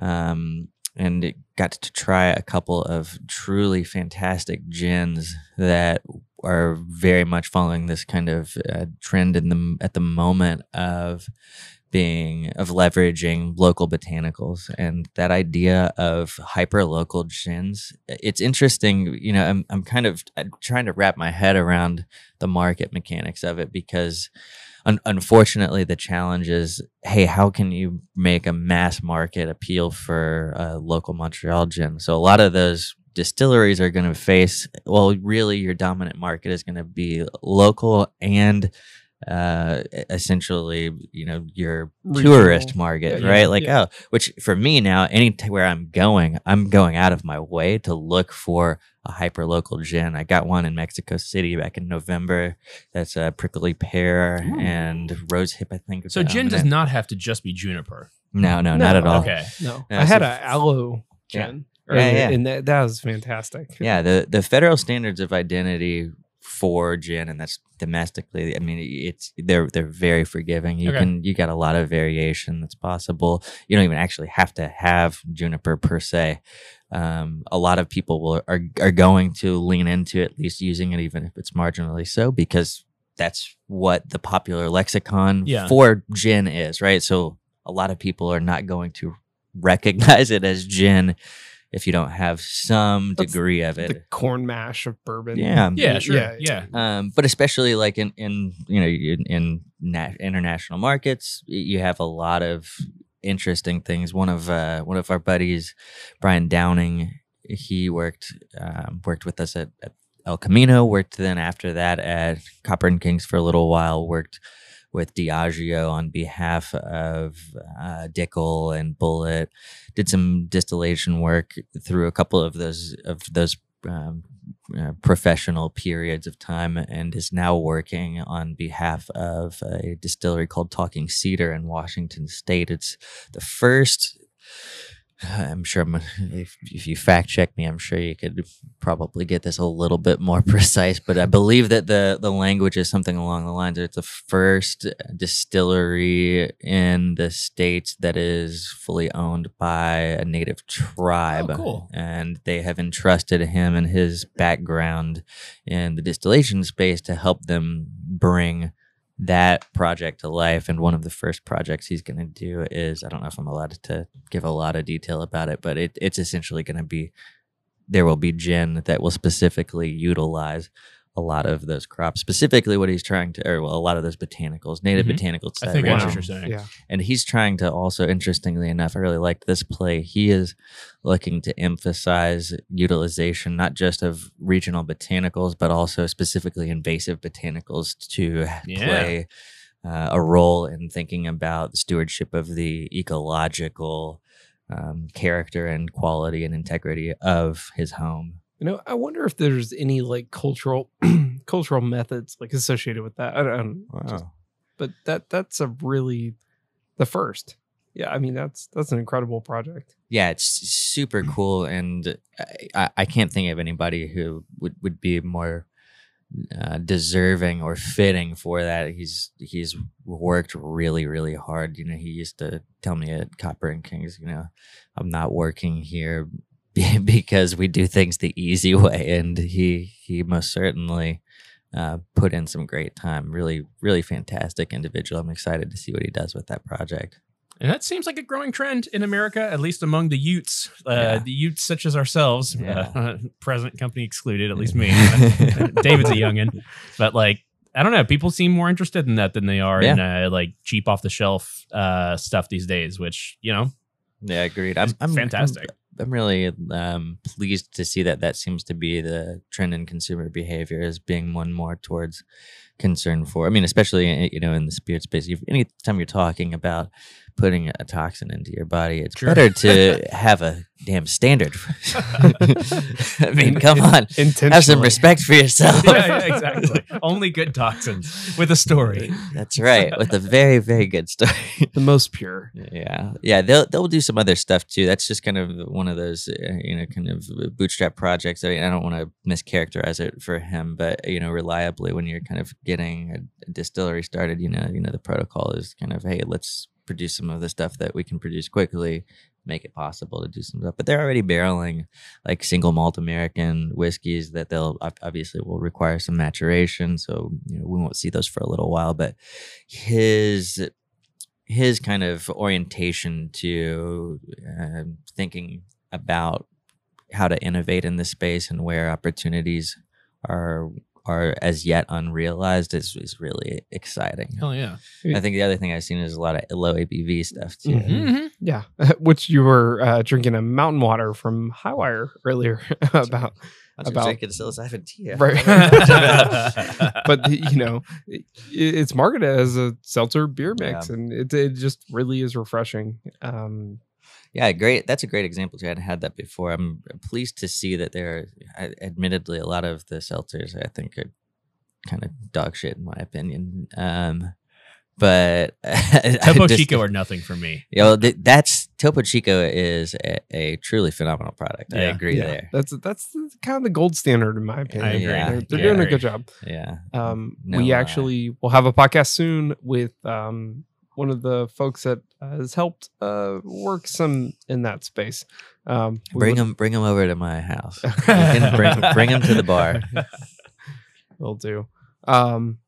S1: um, and got to try a couple of truly fantastic gins that are very much following this kind of uh, trend in the at the moment of being of leveraging local botanicals and that idea of hyper local gins it's interesting you know I'm, I'm kind of uh, trying to wrap my head around the market mechanics of it because un- unfortunately the challenge is hey how can you make a mass market appeal for a local montreal gin? So a lot of those distilleries are going to face well really your dominant market is going to be local and uh essentially you know your
S2: Regional.
S1: tourist market
S2: Yeah,
S1: right
S2: yeah,
S1: like
S2: yeah.
S1: oh which for me now anywhere i'm going i'm going out of my way to look for a hyper local gin i got one in mexico city back in november that's a prickly pear
S5: Ooh.
S1: and rose hip i think
S5: So gin does not have to just be juniper.
S1: no no,
S2: No,
S1: not at all
S5: Okay.
S2: No,
S1: Yeah,
S2: I had
S1: so-
S2: a aloe
S1: Yeah.
S2: gin.
S1: Yeah,
S2: and,
S1: yeah.
S2: and that, that was fantastic.
S1: yeah the the federal standards of identity for gin and that's domestically i mean it's they're they're very forgiving you
S5: Okay.
S1: can you got a lot of variation that's possible you don't even actually have to have juniper per se um, a lot of people will are, are going to lean into at least using it even if it's marginally so because that's what the popular lexicon
S5: Yeah.
S1: for gin is right so a lot of people are not going to recognize it as gin if you don't have some
S2: That's
S1: degree of it
S2: The corn mash of bourbon.
S1: Yeah.
S5: Yeah, sure.
S2: Yeah.
S5: Yeah.
S1: um, but especially like in in you know in, in na- international markets, you have a lot of interesting things. One of uh, one of our buddies, Brian Downing, he worked um, worked with us at, at El Camino. Worked then after that at Copper and Kings for a little while. Worked with Diageo on behalf of uh, Dickel and Bullet. Did some distillation work through a couple of those of those um, uh, professional periods of time and is now working on behalf of a distillery called Talking Cedar in Washington State. It's the first. I'm sure I'm, if, if you fact check me, I'm sure you could probably get this a little bit more <laughs> precise, but I believe that the, the language is something along the lines of it's the first distillery in the States that is fully owned by a native tribe
S5: Oh, cool.
S1: and they have entrusted him and his background in the distillation space to help them bring that project to life. And one of the first projects he's going to do is I don't know if I'm allowed to give a lot of detail about it, but it, it's essentially going to be there will be gin that will specifically utilize a lot of those crops, specifically what he's trying to, or well, a lot of those botanicals, native
S5: Mhm.
S1: botanicals.
S5: I
S1: that
S5: think I know
S1: region.
S5: what you're saying.
S2: Yeah.
S1: And he's trying to also, interestingly enough, I really liked this play. He is looking to emphasize utilization, not just of regional botanicals, but also specifically invasive botanicals to
S5: Yeah.
S1: play uh, a role in thinking about the stewardship of the ecological um, character and quality and integrity of his home.
S2: You know, I wonder if there's any like cultural <clears throat> cultural methods like associated with that. I don't, I don't just- but that that's a really the first. Yeah, I mean that's that's an incredible project.
S1: yeah, it's super cool, and I- I, I can't think of anybody who would, would be more uh, deserving or fitting for that. He's he's worked really really hard. You know, he used to tell me at Copper and Kings, you know, I'm not working here be- <laughs> because we do things the easy way, and he he most certainly. Uh, put in some great time. Really, really fantastic individual. I'm excited to see what he does with that project.
S5: And that seems like a growing trend in America, at least among the Utes, uh,
S1: Yeah.
S5: the Utes such as ourselves,
S1: Yeah.
S5: uh, <laughs> present company excluded, at least me. <laughs> David's a youngin, but like I don't know, people seem more interested in that than they are in uh, like cheap off the shelf uh, stuff these days. Which you know,
S1: Yeah, agreed. I'm, I'm
S5: fantastic.
S1: I'm, really um, pleased to see that that seems to be the trend in consumer behavior is being one more towards concern for. I mean, especially uh, you know in the spirit space. Anytime you're talking about putting a toxin into your body, it's
S5: Sure.
S1: better to <laughs> have a damn standard. <laughs> I <laughs> mean, come on, have some respect for yourself.
S5: yeah, yeah, exactly. Only good toxins with a story.
S1: That's right, with a very very good story.
S2: The most pure.
S1: Yeah, yeah, they'll they'll do some other stuff too. That's just kind of one of those uh, you know kind of bootstrap projects. I, mean, I don't want to mischaracterize it for him, but you know, reliably when you're kind of getting a distillery started, you know, you know the protocol is kind of hey, let's produce some of the stuff that we can produce quickly, make it possible to do some stuff. But they're already barreling like single malt American whiskeys that they'll obviously will require some maturation, so you know we won't see those for a little while. But his his kind of orientation to uh, thinking about how to innovate in this space and where opportunities are are as yet unrealized is, is really exciting.
S5: Hell yeah.
S1: I think the other thing I've seen is a lot of low ABV stuff too.
S2: Mhm.
S5: Mm-hmm.
S2: Yeah, <laughs> which you were uh, drinking a mountain water from Hi-Wire earlier <laughs> about.
S1: I was
S2: About-
S1: drinking psilocybin tea.
S2: Right. <laughs> but you know, it, it's marketed as a seltzer beer mix, and it, it just really is refreshing. Um,
S1: Yeah, great. That's a great example too. I hadn't had that before. I'm pleased to see that there. Are, admittedly, a lot of the seltzers I think are kind of dog shit in my opinion. Um, but <laughs> I
S5: Topo
S1: just-
S5: Chico or nothing for me.
S1: You know, th- that's Topo Chico is a, a truly phenomenal product. I agree
S2: yeah,
S1: there.
S2: that's that's kind of the gold standard in my opinion.
S5: I agree.
S1: Yeah,
S2: They're, they're
S1: yeah.
S2: doing a good job.
S1: Yeah.
S2: Um,
S1: No,
S2: we
S1: uh,
S2: actually will have a podcast soon with um, one of the folks that uh, has helped uh, work some in that space. Um,
S1: Bring
S2: would-
S1: them, bring him over to my house. <laughs> Can bring, bring them to the bar. <laughs>
S2: Will do. Um,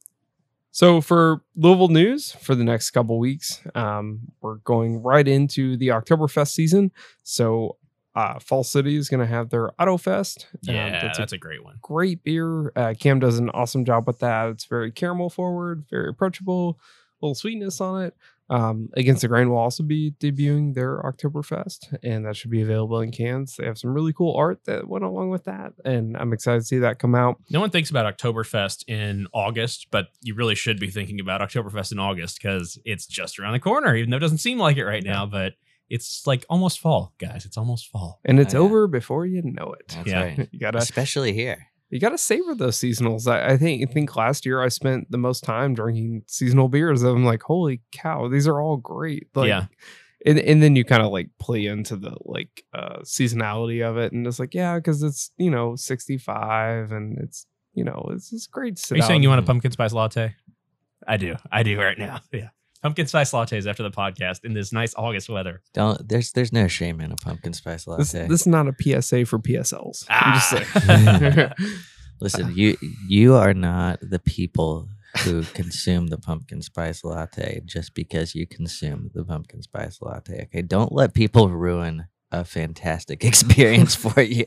S2: so for Louisville news for the next couple weeks, um, we're going right into the Oktoberfest season. So uh, Falls City is going to have their Auto Fest.
S5: Yeah,
S2: that's
S5: that's,
S2: a
S5: a great one.
S2: great beer. Uh, Cam does an awesome job with that. It's very caramel forward, very approachable, little sweetness on it. Um, Against the Grain will also be debuting their Oktoberfest, and that should be available in cans. They have some really cool art that went along with that, and I'm excited to see that come out.
S5: No one thinks about Oktoberfest in August, but you really should be thinking about Oktoberfest in August because it's just around the corner, even though it doesn't seem like it right now. But it's like almost fall, guys. It's almost fall.
S2: and it's
S1: Oh, yeah.
S2: over before you know it.
S1: That's
S5: Yeah.
S1: right. <laughs>
S2: You gotta
S1: Especially here.
S2: You gotta savor those seasonals. I, I think I think last year I spent the most time drinking seasonal beers. I'm like, holy cow, these are all great. Like,
S5: Yeah.
S2: And, and then you kind of like play into the like uh seasonality of it and it's like yeah because it's you know 65 and it's you know it's just great to
S5: Are you saying you want a pumpkin spice latte? I do. I do right now. <laughs> Yeah. Pumpkin spice lattes after the podcast in this nice August weather.
S1: Don't there's there's no shame in a pumpkin spice latte.
S2: this, this is not a PSA for PSLs. I'm just
S5: Ah.
S2: saying. <laughs>
S1: Listen, you you are not the people who consume the pumpkin spice latte just because you consume the pumpkin spice latte. Okay, don't let people ruin a fantastic <laughs> experience for you.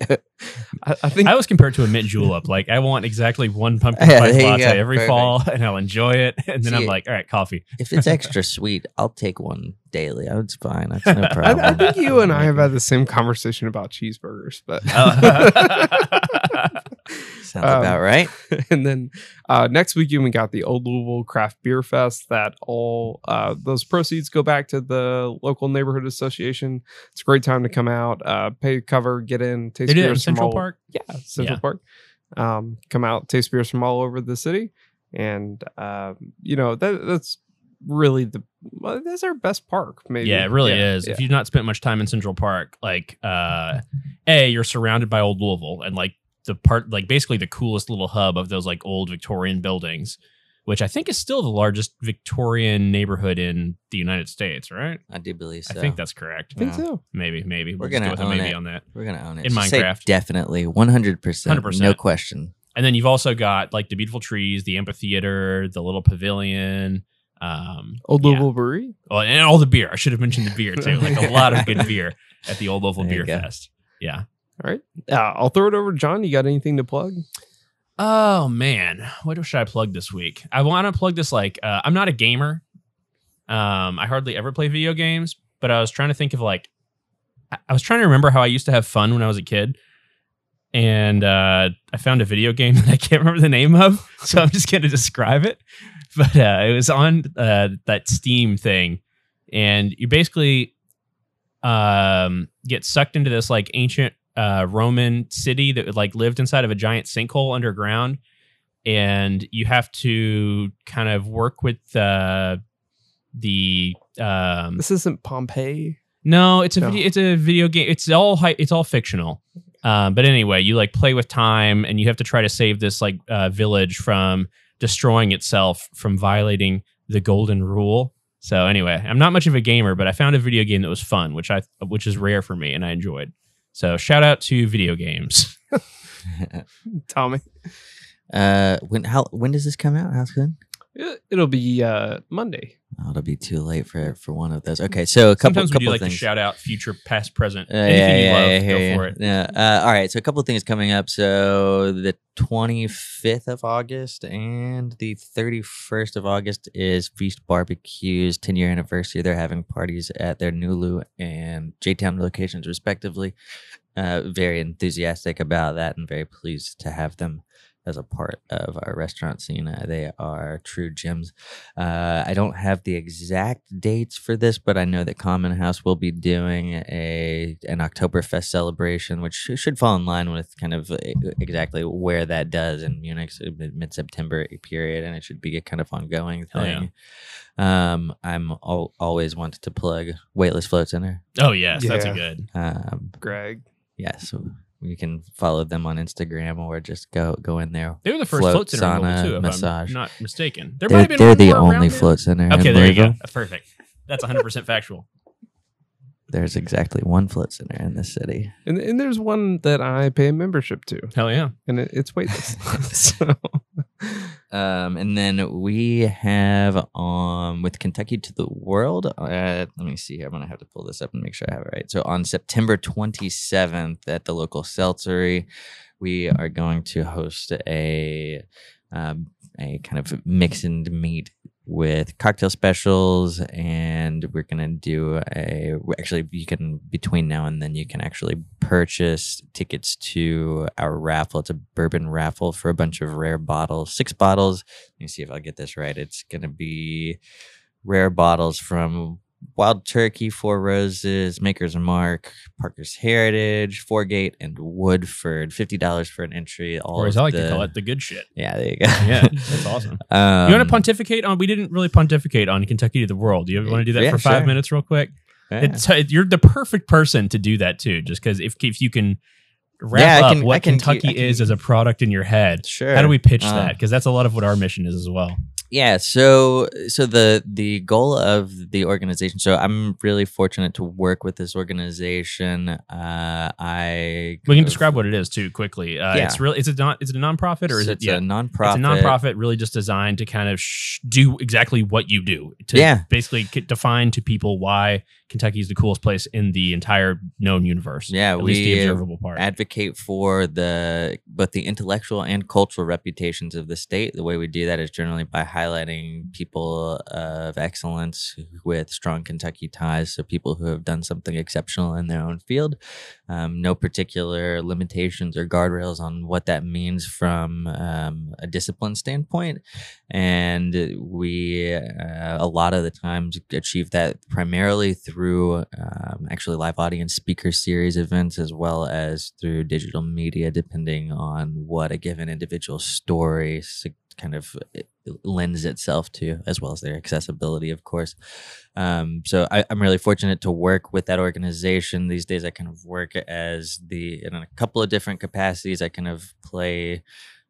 S2: I, I think
S5: I was compared to a mint julep. <laughs> Like I want exactly one pumpkin
S1: Yeah,
S5: spice
S1: there
S5: latte
S1: go.
S5: every
S1: Perfect.
S5: fall, <laughs> and I'll enjoy it. And then I'm like, all right, coffee.
S1: if it's extra sweet, I'll take one daily. Oh, it's fine. That's no
S2: I,
S1: problem.
S2: I think you and I have had the same conversation about cheeseburgers, but
S1: Sounds
S2: um,
S1: about right. <laughs>
S2: and then uh, next weekend we got the Old Louisville Craft Beer Fest. That all uh, those proceeds go back to the local neighborhood association. It's a great time to come out, uh, pay cover, get in, taste
S5: they did it in
S2: beers from
S5: Central
S2: all-
S5: Park.
S2: Yeah, Central
S5: Yeah.
S2: Park. Um, come out, taste beers from all over the city, and um, you know that that's really the well, that's our best park. Maybe.
S5: Yeah, it really
S2: Yeah,
S5: is.
S2: yeah.
S5: If you've not spent much time in Central Park, like uh A, you're surrounded by old Louisville and like the part like basically the coolest little hub of those like old Victorian buildings, which I think is still the largest Victorian neighborhood in the United States, right?
S1: I do believe so.
S5: I think that's correct.
S2: I think
S1: Yeah.
S2: so.
S5: Maybe, maybe.
S1: We're
S5: We'll
S1: gonna
S5: go with a
S1: own
S5: maybe
S1: it.
S5: on that.
S1: We're gonna own it.
S5: In
S1: Just say
S5: Minecraft.
S1: definitely, one hundred percent,
S5: 100%.
S1: no question.
S5: And then you've also got like the beautiful trees, the amphitheater, the little pavilion. Um,
S2: Old
S5: yeah.
S2: Louisville Brewery.
S5: Oh, and all the beer. I should have mentioned the beer too. Like a lot of good <laughs> beer at the Old Louisville Beer
S1: go.
S5: Fest. Yeah.
S2: All right. Uh, I'll throw it over to John. You got anything to plug?
S5: Oh man, what should I plug this week? I want to plug this. Like, uh, I'm not a gamer. Um, I hardly ever play video games, but I was trying to think of like, I- was trying to remember how I used to have fun when I was a kid, and uh, I found a video game <laughs> that I can't remember the name of, so I'm just gonna describe it. But uh, it was on uh, that Steam thing, and you basically um, get sucked into this like ancient uh, Roman city that like lived inside of a giant sinkhole underground, and you have to kind of work with uh, the um,
S2: This isn't Pompeii.
S5: no, it's a
S2: No.
S5: video, it's a video game. It's all hi- it's all fictional. Um, but anyway, you like play with time, and you have to try to save this like uh, village from destroying itself from violating the golden rule. So anyway, I'm not much of a gamer, but I found a video game that was fun, which I which is rare for me, and I enjoyed. So shout out to video games. <laughs>
S2: Tommy.
S1: uh, when how when does this come out? How soon?
S2: It- It'll be uh, Monday.
S1: Oh, it'll be too late for for one of those. Okay, so a couple
S5: Sometimes we
S1: couple
S5: do like
S1: things.
S5: to shout out future, past, present,
S1: Uh,
S5: anything you love.
S1: I
S5: go
S1: hear
S5: for it.
S1: Yeah. Uh, all right. So a couple of things coming up. So the 25th of August and the 31st of August is Feast Barbecue's 10 year anniversary. They're having parties at their Nulu and J Town locations, respectively. Uh, very enthusiastic about that and very pleased to have them as a part of our restaurant scene. Uh, they are true gems. Uh, I don't have the exact dates for this, but I know that Common House will be doing a an Oktoberfest celebration, which should fall in line with kind of uh, exactly where that does in Munich, so mid September period, and it should be a kind of ongoing
S5: Hell yeah.
S1: thing. Um, I'm al- always wanted to plug Weightless Float Center.
S5: Oh yes, that's a good.
S1: Um,
S2: Greg.
S1: yeah, so you can follow them on Instagram or just go go in there.
S5: They were the first
S1: Float,
S5: float, center in Louisville,
S1: sauna,
S5: too, if
S1: massage.
S5: I'm not mistaken. There
S1: They're,
S5: have been
S1: they're the
S5: more around
S1: only
S5: there.
S1: float center. in
S5: Okay, there you go.
S1: Louisville.
S5: Perfect. That's 100% factual.
S1: There's exactly one float center in this city.
S2: And, and there's one that I pay a membership to,
S5: Hell yeah.
S2: and it, it's weightless. <laughs> <laughs> so,
S1: Um, and then we have um with Kentucky to the World. Uh, let me see here. I'm gonna have to pull this up and make sure I have it right. So on September 27th at the local seltzery, we are going to host a um, a kind of mix and meet with cocktail specials and we're gonna do a actually you can between now and then you can actually purchase tickets to our raffle. It's a bourbon raffle for a bunch of rare bottles six bottles. Let me see if i'll get this right. It's gonna be rare bottles from wild turkey four roses maker's mark parker's heritage four gate and woodford $50 for an entry all
S5: Or as
S1: of
S5: I like
S1: the,
S5: to call it, the good shit.
S1: yeah there you go <laughs>
S5: Yeah, that's awesome. <laughs>
S1: um,
S5: you want to pontificate on? We didn't really pontificate on Kentucky to the world. Do you want to do that
S1: Yeah,
S5: for five
S1: sure.
S5: minutes, real quick?
S1: yeah.
S5: It's, uh, you're the perfect person to do that too. Just because if if you can wrap
S1: Yeah,
S5: up
S1: can-
S5: what
S1: can-
S5: Kentucky
S1: can-
S5: is as a product in your head,
S1: Sure.
S5: how do we pitch
S1: Uh,
S5: that? Because that's a lot of what our mission is as well.
S1: Yeah, so so the the goal of the organization. So I'm really fortunate to work with this organization. Uh, I
S5: We can describe what it is too quickly. Uh,
S1: Yeah.
S5: It's really it's a non, is it a nonprofit or is
S1: so
S5: it yeah?
S1: a nonprofit.
S5: It's a nonprofit really just designed to kind of sh- do exactly what you do. To
S1: Yeah.
S5: basically define to people why Kentucky is the coolest place in the entire known universe.
S1: Yeah,
S5: at least the observable part.
S1: advocate for the both the intellectual and cultural reputations of the state. The way we do that is generally by highlighting people of excellence with strong Kentucky ties, so people who have done something exceptional in their own field. Um, no particular limitations or guardrails on what that means from um, a discipline standpoint, and we uh, a lot of the times achieve that primarily through um, actually live audience speaker series events as well as through digital media depending on what a given individual story s- kind of uh, lends itself to as well as their accessibility of course. Um, so I, i'm really fortunate to work with that organization. These days i kind of work as the in a couple of different capacities. I kind of play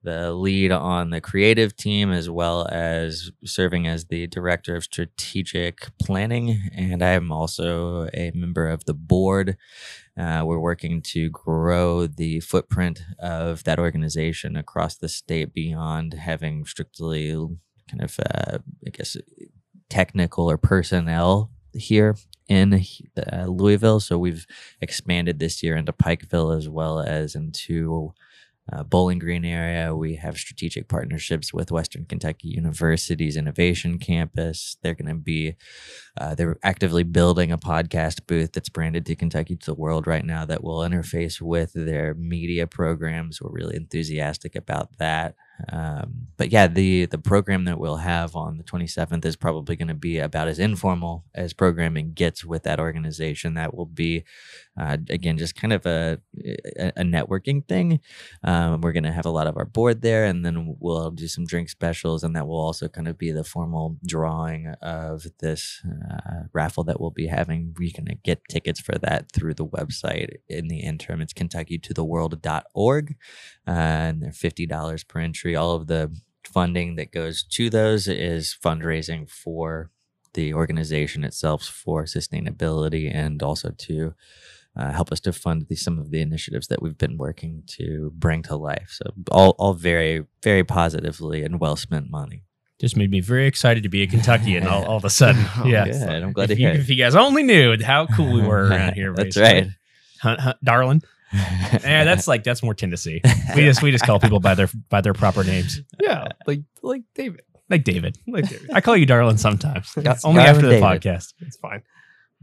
S1: the lead on the creative team as well as serving as the director of strategic planning. And i'm also a member of the board uh, we're working to grow the footprint of that organization across the state beyond having strictly kind of uh, i guess technical or personnel here in uh, louisville. So we've expanded this year into pikeville as well as into uh, Bowling Green area. We have strategic partnerships with Western Kentucky University's Innovation Campus. They're going to be, uh, they're actively building a podcast booth that's branded to Kentucky to the world right now that will interface with their media programs. We're really enthusiastic about that. Um, but yeah, the the program that we'll have on the 27th is probably going to be about as informal as programming gets with that organization. That will be, uh, again, just kind of a a, networking thing. Um, we're going to have a lot of our board there, and then we'll do some drink specials, and that will also kind of be the formal drawing of this uh, raffle that we'll be having. We're going to get tickets for that through the website. In the interim, it's kentuckytotheworld.org, uh, and they're fifty dollars per entry. All of the funding that goes to those is fundraising for the organization itself for sustainability and also to uh, help us to fund the, some of the initiatives that we've been working to bring to life. So all, all very, very positively and well spent money.
S5: Just made me very excited to be a Kentuckian all, all of a sudden. <laughs>
S2: Oh,
S5: yeah.
S1: Good. I'm glad
S5: If
S1: to
S5: you,
S1: hear it.
S5: if you guys only knew how cool we were around here. <laughs>
S1: That's
S5: basically.
S1: right.
S5: Hunt, hunt, darling. <laughs> Yeah, that's like that's more Tennessee. We just we just call people by their by their proper names.
S2: Yeah, like like David.
S5: Like David.
S2: Like David.
S5: I call you darling sometimes.
S1: Yes,
S5: Only
S1: Darling
S5: after the
S1: David.
S5: podcast.
S2: It's fine.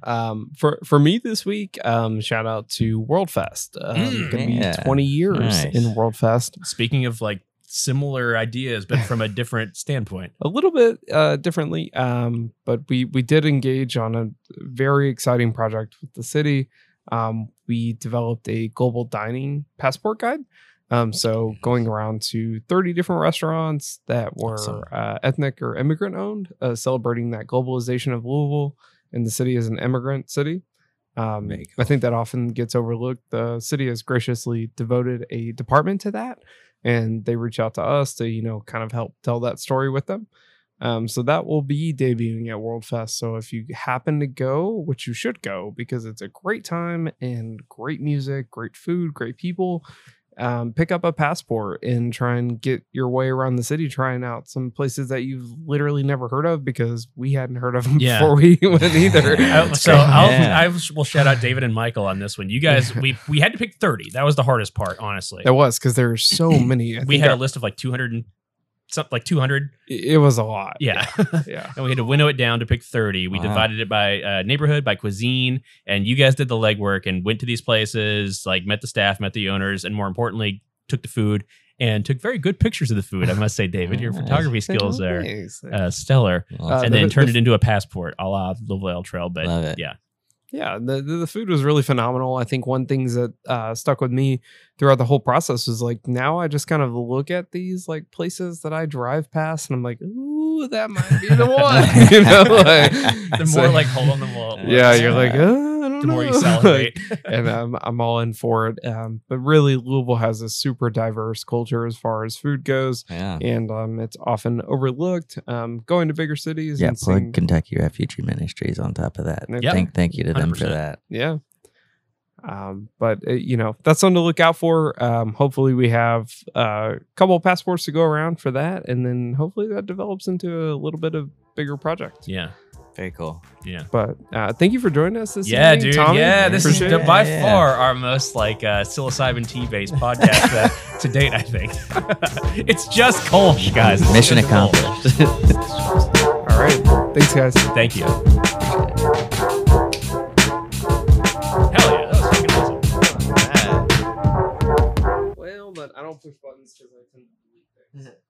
S2: Um, for for me this week, um, shout out to World Fest. Um,
S5: Mm,
S2: gonna
S1: yeah.
S2: be 20 years
S1: Nice.
S2: in World Fest.
S5: Speaking of like similar ideas, but from a different standpoint. <laughs>
S2: a little bit uh, differently, um, but we we did engage on a very exciting project with the city. Um, we developed a global dining passport guide. Um, so going around to 30 different restaurants that were
S1: Awesome.
S2: uh, ethnic or immigrant owned, uh, celebrating that globalization of Louisville and the city is an immigrant city. Um, I think that often gets overlooked. The city has graciously devoted a department to that, and they reach out to us to you know kind of help tell that story with them. Um, so that will be debuting at World Fest. So if you happen to go, which you should go because it's a great time and great music, great food, great people, um, pick up a passport and try and get your way around the city, trying out some places that you've literally never heard of because we hadn't heard of them <laughs>
S5: Yeah.
S2: before we <laughs> went either. <laughs>
S5: So
S1: great.
S5: I'll,
S1: Yeah.
S5: I will shout out David and Michael on this one. You guys, we we had to pick thirty. That was the hardest part, honestly.
S2: It was because there were so <clears throat> many.
S5: We had
S2: I-
S5: a list of like two hundred and something like two hundred.
S2: it it was a lot.
S5: Yeah. <laughs>
S2: yeah.
S5: and we had to winnow it down to pick 30 we
S1: Wow.
S5: divided it by uh, neighborhood by cuisine and you guys did the legwork and went to these places like met the staff met the owners and more importantly took the food and took very good pictures of the food i must say david your <laughs> photography skills are uh, stellar
S2: Uh,
S5: and
S2: the-
S5: then turned
S2: the-
S5: it into a passport a la the Vale trail but yeah
S2: yeah the, the food was really phenomenal. I think one things that uh stuck with me throughout the whole process was like now i just kind of look at these like places that i drive past and i'm like ooh that might be the one <laughs> you know like,
S5: the
S2: so-
S5: more like hole in the wall
S2: yeah you're like uh, don't
S5: The more you celebrate. <laughs>
S2: and um, I'm all in for it. Um, but really, Louisville has a super diverse culture as far as food goes,
S1: Yeah.
S2: and um, it's often overlooked. Um, going to bigger cities
S1: Yeah,
S2: and
S1: plug
S2: seeing,
S1: Kentucky Refugee Ministries on top of that.
S2: Yep.
S1: Thank, thank you to them for
S5: 100%.
S1: that.
S2: yeah. Um, but uh, you know that's something to look out for. Um, hopefully, we have uh, a couple of passports to go around for that, and then hopefully that develops into a little bit of bigger project.
S5: Yeah.
S1: Very cool.
S5: Yeah.
S2: But uh, thank you for joining us this
S5: Yeah,
S2: evening,
S5: dude.
S2: Tommy.
S5: Yeah, this is
S2: Appreciate
S5: the,
S2: it.
S5: by
S1: Yeah.
S5: far our most like uh, psilocybin tea based podcast uh, <laughs> to date. I think <laughs> it's just Kolsch, guys. It's
S1: Mission accomplished. <laughs>
S2: All right, thanks, guys.
S5: Thank you.
S2: Don't push buttons because I tend to delete things.